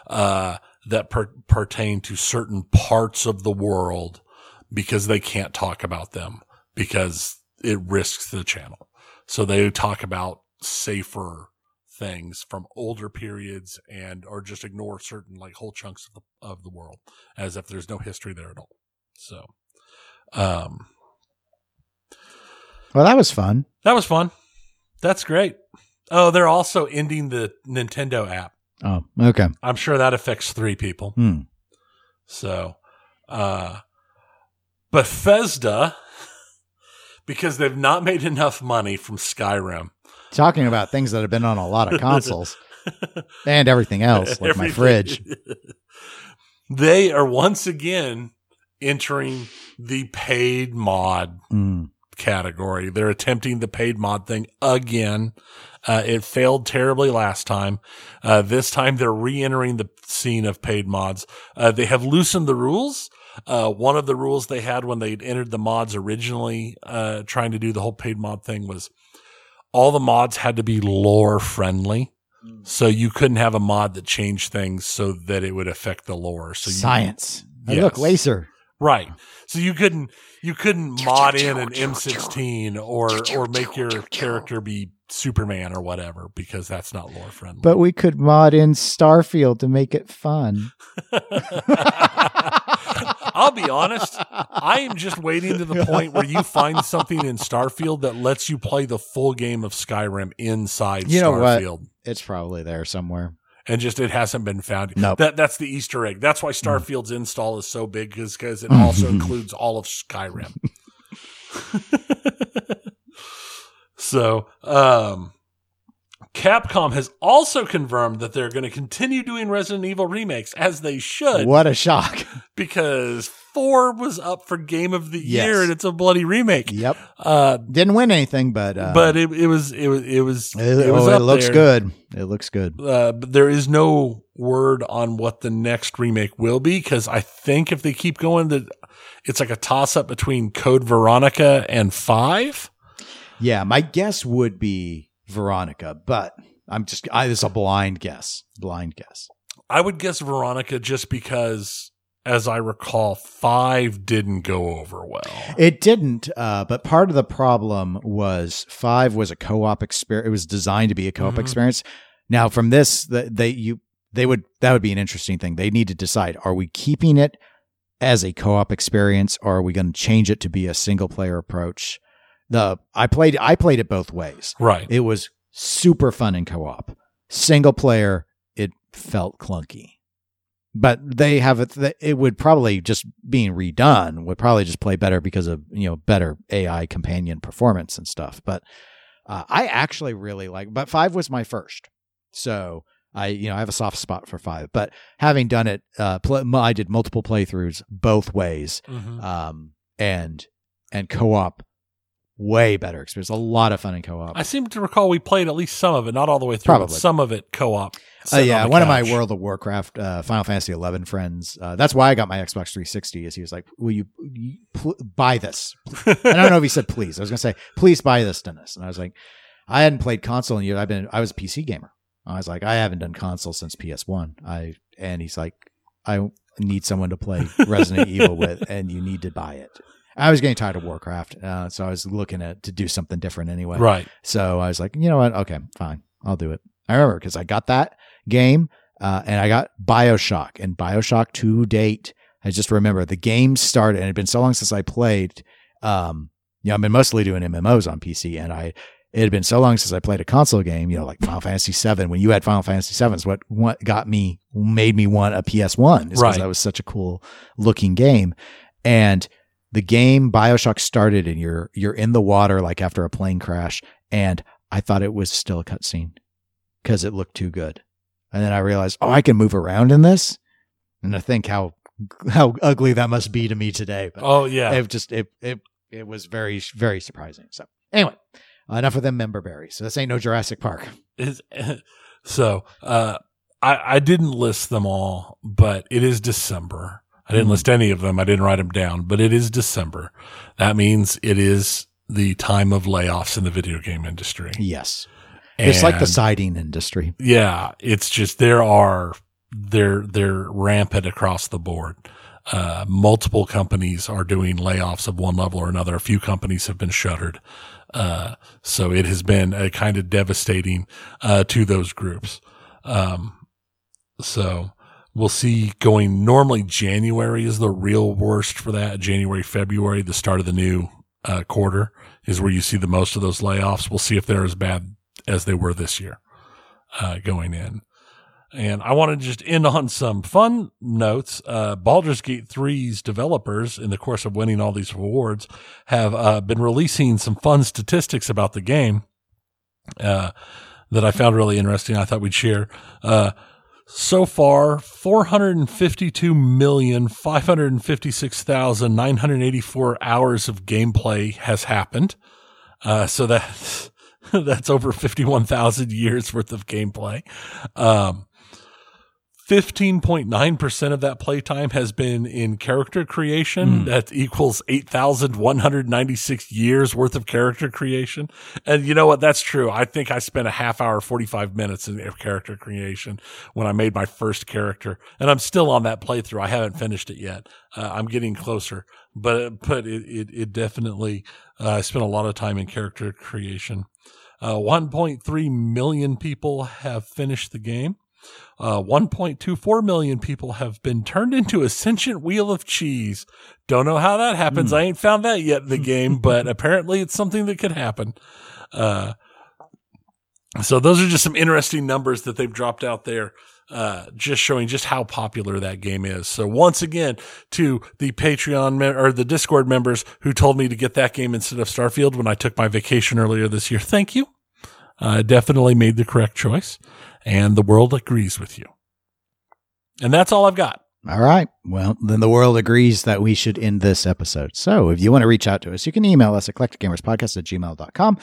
uh, that per- pertain to certain parts of the world because they can't talk about them because it risks the channel. So they talk about safer things from older periods and or just ignore certain like whole chunks of the of the world as if there's no history there at all. So um Well that was fun. That was fun. That's great. Oh, they're also ending the Nintendo app. Oh, okay. I'm sure that affects 3 people. Hmm. So uh Bethesda (laughs) because they've not made enough money from Skyrim Talking about things that have been on a lot of (laughs) consoles and everything else, like everything. my fridge. (laughs) they are once again entering the paid mod mm. category. They're attempting the paid mod thing again. Uh, it failed terribly last time. Uh, this time they're re-entering the scene of paid mods. Uh, they have loosened the rules. Uh, one of the rules they had when they entered the mods originally, uh, trying to do the whole paid mod thing was all the mods had to be lore friendly. Mm. So you couldn't have a mod that changed things so that it would affect the lore. So you, science. Yes. look, laser. Right. So you couldn't you couldn't mod in an M16 or or make your character be Superman or whatever because that's not lore friendly. But we could mod in Starfield to make it fun. (laughs) (laughs) I'll be honest. I am just waiting to the (laughs) point where you find something in Starfield that lets you play the full game of Skyrim inside you know Starfield. What? It's probably there somewhere. and just it hasn't been found. Nope. That that's the Easter egg. That's why Starfield's install is so big because it (laughs) also includes all of Skyrim. (laughs) so, um, Capcom has also confirmed that they're going to continue doing Resident Evil remakes as they should What a shock. (laughs) because 4 was up for game of the Yes. year and it's a bloody remake. Yep. Uh Didn't win anything, but uh, but it, it was it was it was it, it was oh, it looks there. good. It looks good. Uh, but there is no word on what the next remake will be because I think if they keep going, that it's like a toss up between Code Veronica and Five. Yeah, my guess would be Veronica, but I'm just I this is a blind guess. Blind guess. I would guess Veronica just because, as I recall, Five didn't go over well. It didn't, uh, but part of the problem was five was a co-op experience. It was designed to be a co-op Mhm. experience. Now, from this, the, they you they would that would be an interesting thing. They need to decide: are we keeping it as a co-op experience, or are we going to change it to be a single player approach? The I played I played it both ways. Right. It was super fun in co-op. Single player, it felt clunky. But they have it. It would probably just being redone would probably just play better because of you know better AI companion performance and stuff. But uh, I actually really like. But five was my first, so I you know I have a soft spot for five. But having done it, uh, I did multiple playthroughs both ways, Mhm. um, and and co-op, way better experience. A lot of fun in co-op. I seem to recall we played at least some of it, not all the way through, but Probably. some of it co-op. Uh, yeah, on one of my. World of Warcraft, uh, Final Fantasy eleven friends. Uh, that's why I got my Xbox 360. Is he was like, "Will you, you pl- buy this?" (laughs) I don't know if he said please. I was gonna say, "Please buy this, Dennis." And I was like, "I hadn't played console in years. I've been. I was a PC gamer. I was like, I haven't done console since PS One. I and he's like, I need someone to play Resident Evil with, and you need to buy it. I was getting tired of Warcraft, uh, so I was looking at to do something different anyway. Right. So I was like, you know what? Okay, fine. I'll do it. I remember because I got that game uh, and I got Bioshock and Bioshock to date. I just remember the game started and it had been so long since I played. Um, you know, I've been mostly doing MMOs on PC and I, it had been so long since I played a console game, you know, like Final Fantasy VII. When you had Final Fantasy VII, is what, what got me, made me want a PS1 because Right. that was such a cool looking game. And the game Bioshock started and you're you're in the water like after a plane crash, and I thought it was still a cutscene because it looked too good. And then I realized, oh, I can move around in this, and I think how (laughs) how ugly that must be to me today. But Oh yeah. it just it it it was very very surprising. So anyway, enough of them member berries. So this ain't no Jurassic Park. Is- (laughs) so uh, I, I didn't list them all, but it is December. I didn't list any of them. I didn't write them down, but it is December. That means it is the time of layoffs in the video game industry. Yes, it's like the siding industry. yeah. It's just there are they're they're rampant across the board. Uh, multiple companies are doing layoffs of one level or another. A few companies have been shuttered. Uh, so it has been a kind of devastating, uh, to those groups. Um, so we'll see going normally January is the real worst for that. January, February, the start of the new, uh, quarter is where you see the most of those layoffs. We'll see if they're as bad as they were this year, uh, going in. And I want to just end on some fun notes. Uh, Baldur's Gate 3's developers, in the course of winning all these awards, have uh, been releasing some fun statistics about the game uh, that I found really interesting. I thought we'd share. So far, 452,556,984 hours of gameplay has happened. Uh, so that, (laughs) that's over 51,000 years worth of gameplay. Um, 15.9% of that playtime has been in character creation. Hmm. That equals 8,196 years worth of character creation. And you know what? That's true. I think I spent a half hour, 45 minutes in character creation when I made my first character. And I'm still on that playthrough. I haven't finished it yet. Uh, I'm getting closer, but, but it, it, it definitely, uh, I spent a lot of time in character creation. Uh, 1.3 million people have finished the game. Uh, 1.24 million people have been turned into a sentient wheel of cheese. Don't know how that happens. Hmm. I ain't found that yet in the (laughs) game, but apparently it's something that could happen. Uh, so those are just some interesting numbers that they've dropped out there. uh, just showing just how popular that game is. So once again, to the Patreon me- or the Discord members who told me to get that game instead of Starfield when I took my vacation earlier this year, thank you. I definitely made the correct choice, and the world agrees with you. And that's all I've got. All right. Well, then the world agrees that we should end this episode. So if you want to reach out to us, you can email us eclecticgamerspodcast at gmail.com.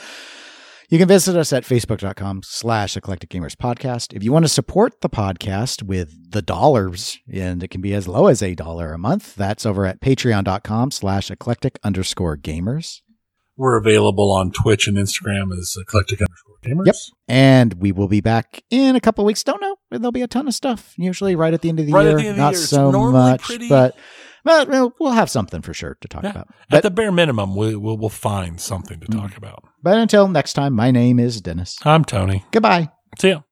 You can visit us at facebook.com slash eclectic gamers podcast. If you want to support the podcast with the dollars, and it can be as low as a dollar a month, that's over at patreon.com slash eclectic underscore gamers. We're available on Twitch and Instagram as eclectic underscore gamers. Yep. And we will be back in a couple of weeks. Don't know. There'll be a ton of stuff, usually right at the end of the Right at year. the end of the Not year. It's so normally much, pretty- but, but we'll- have something for sure to talk Yeah. about. At the bare minimum, we, we'll, we'll find something to mm. talk about. but until next time, my name is Dennis. I'm Tony. Goodbye. See ya.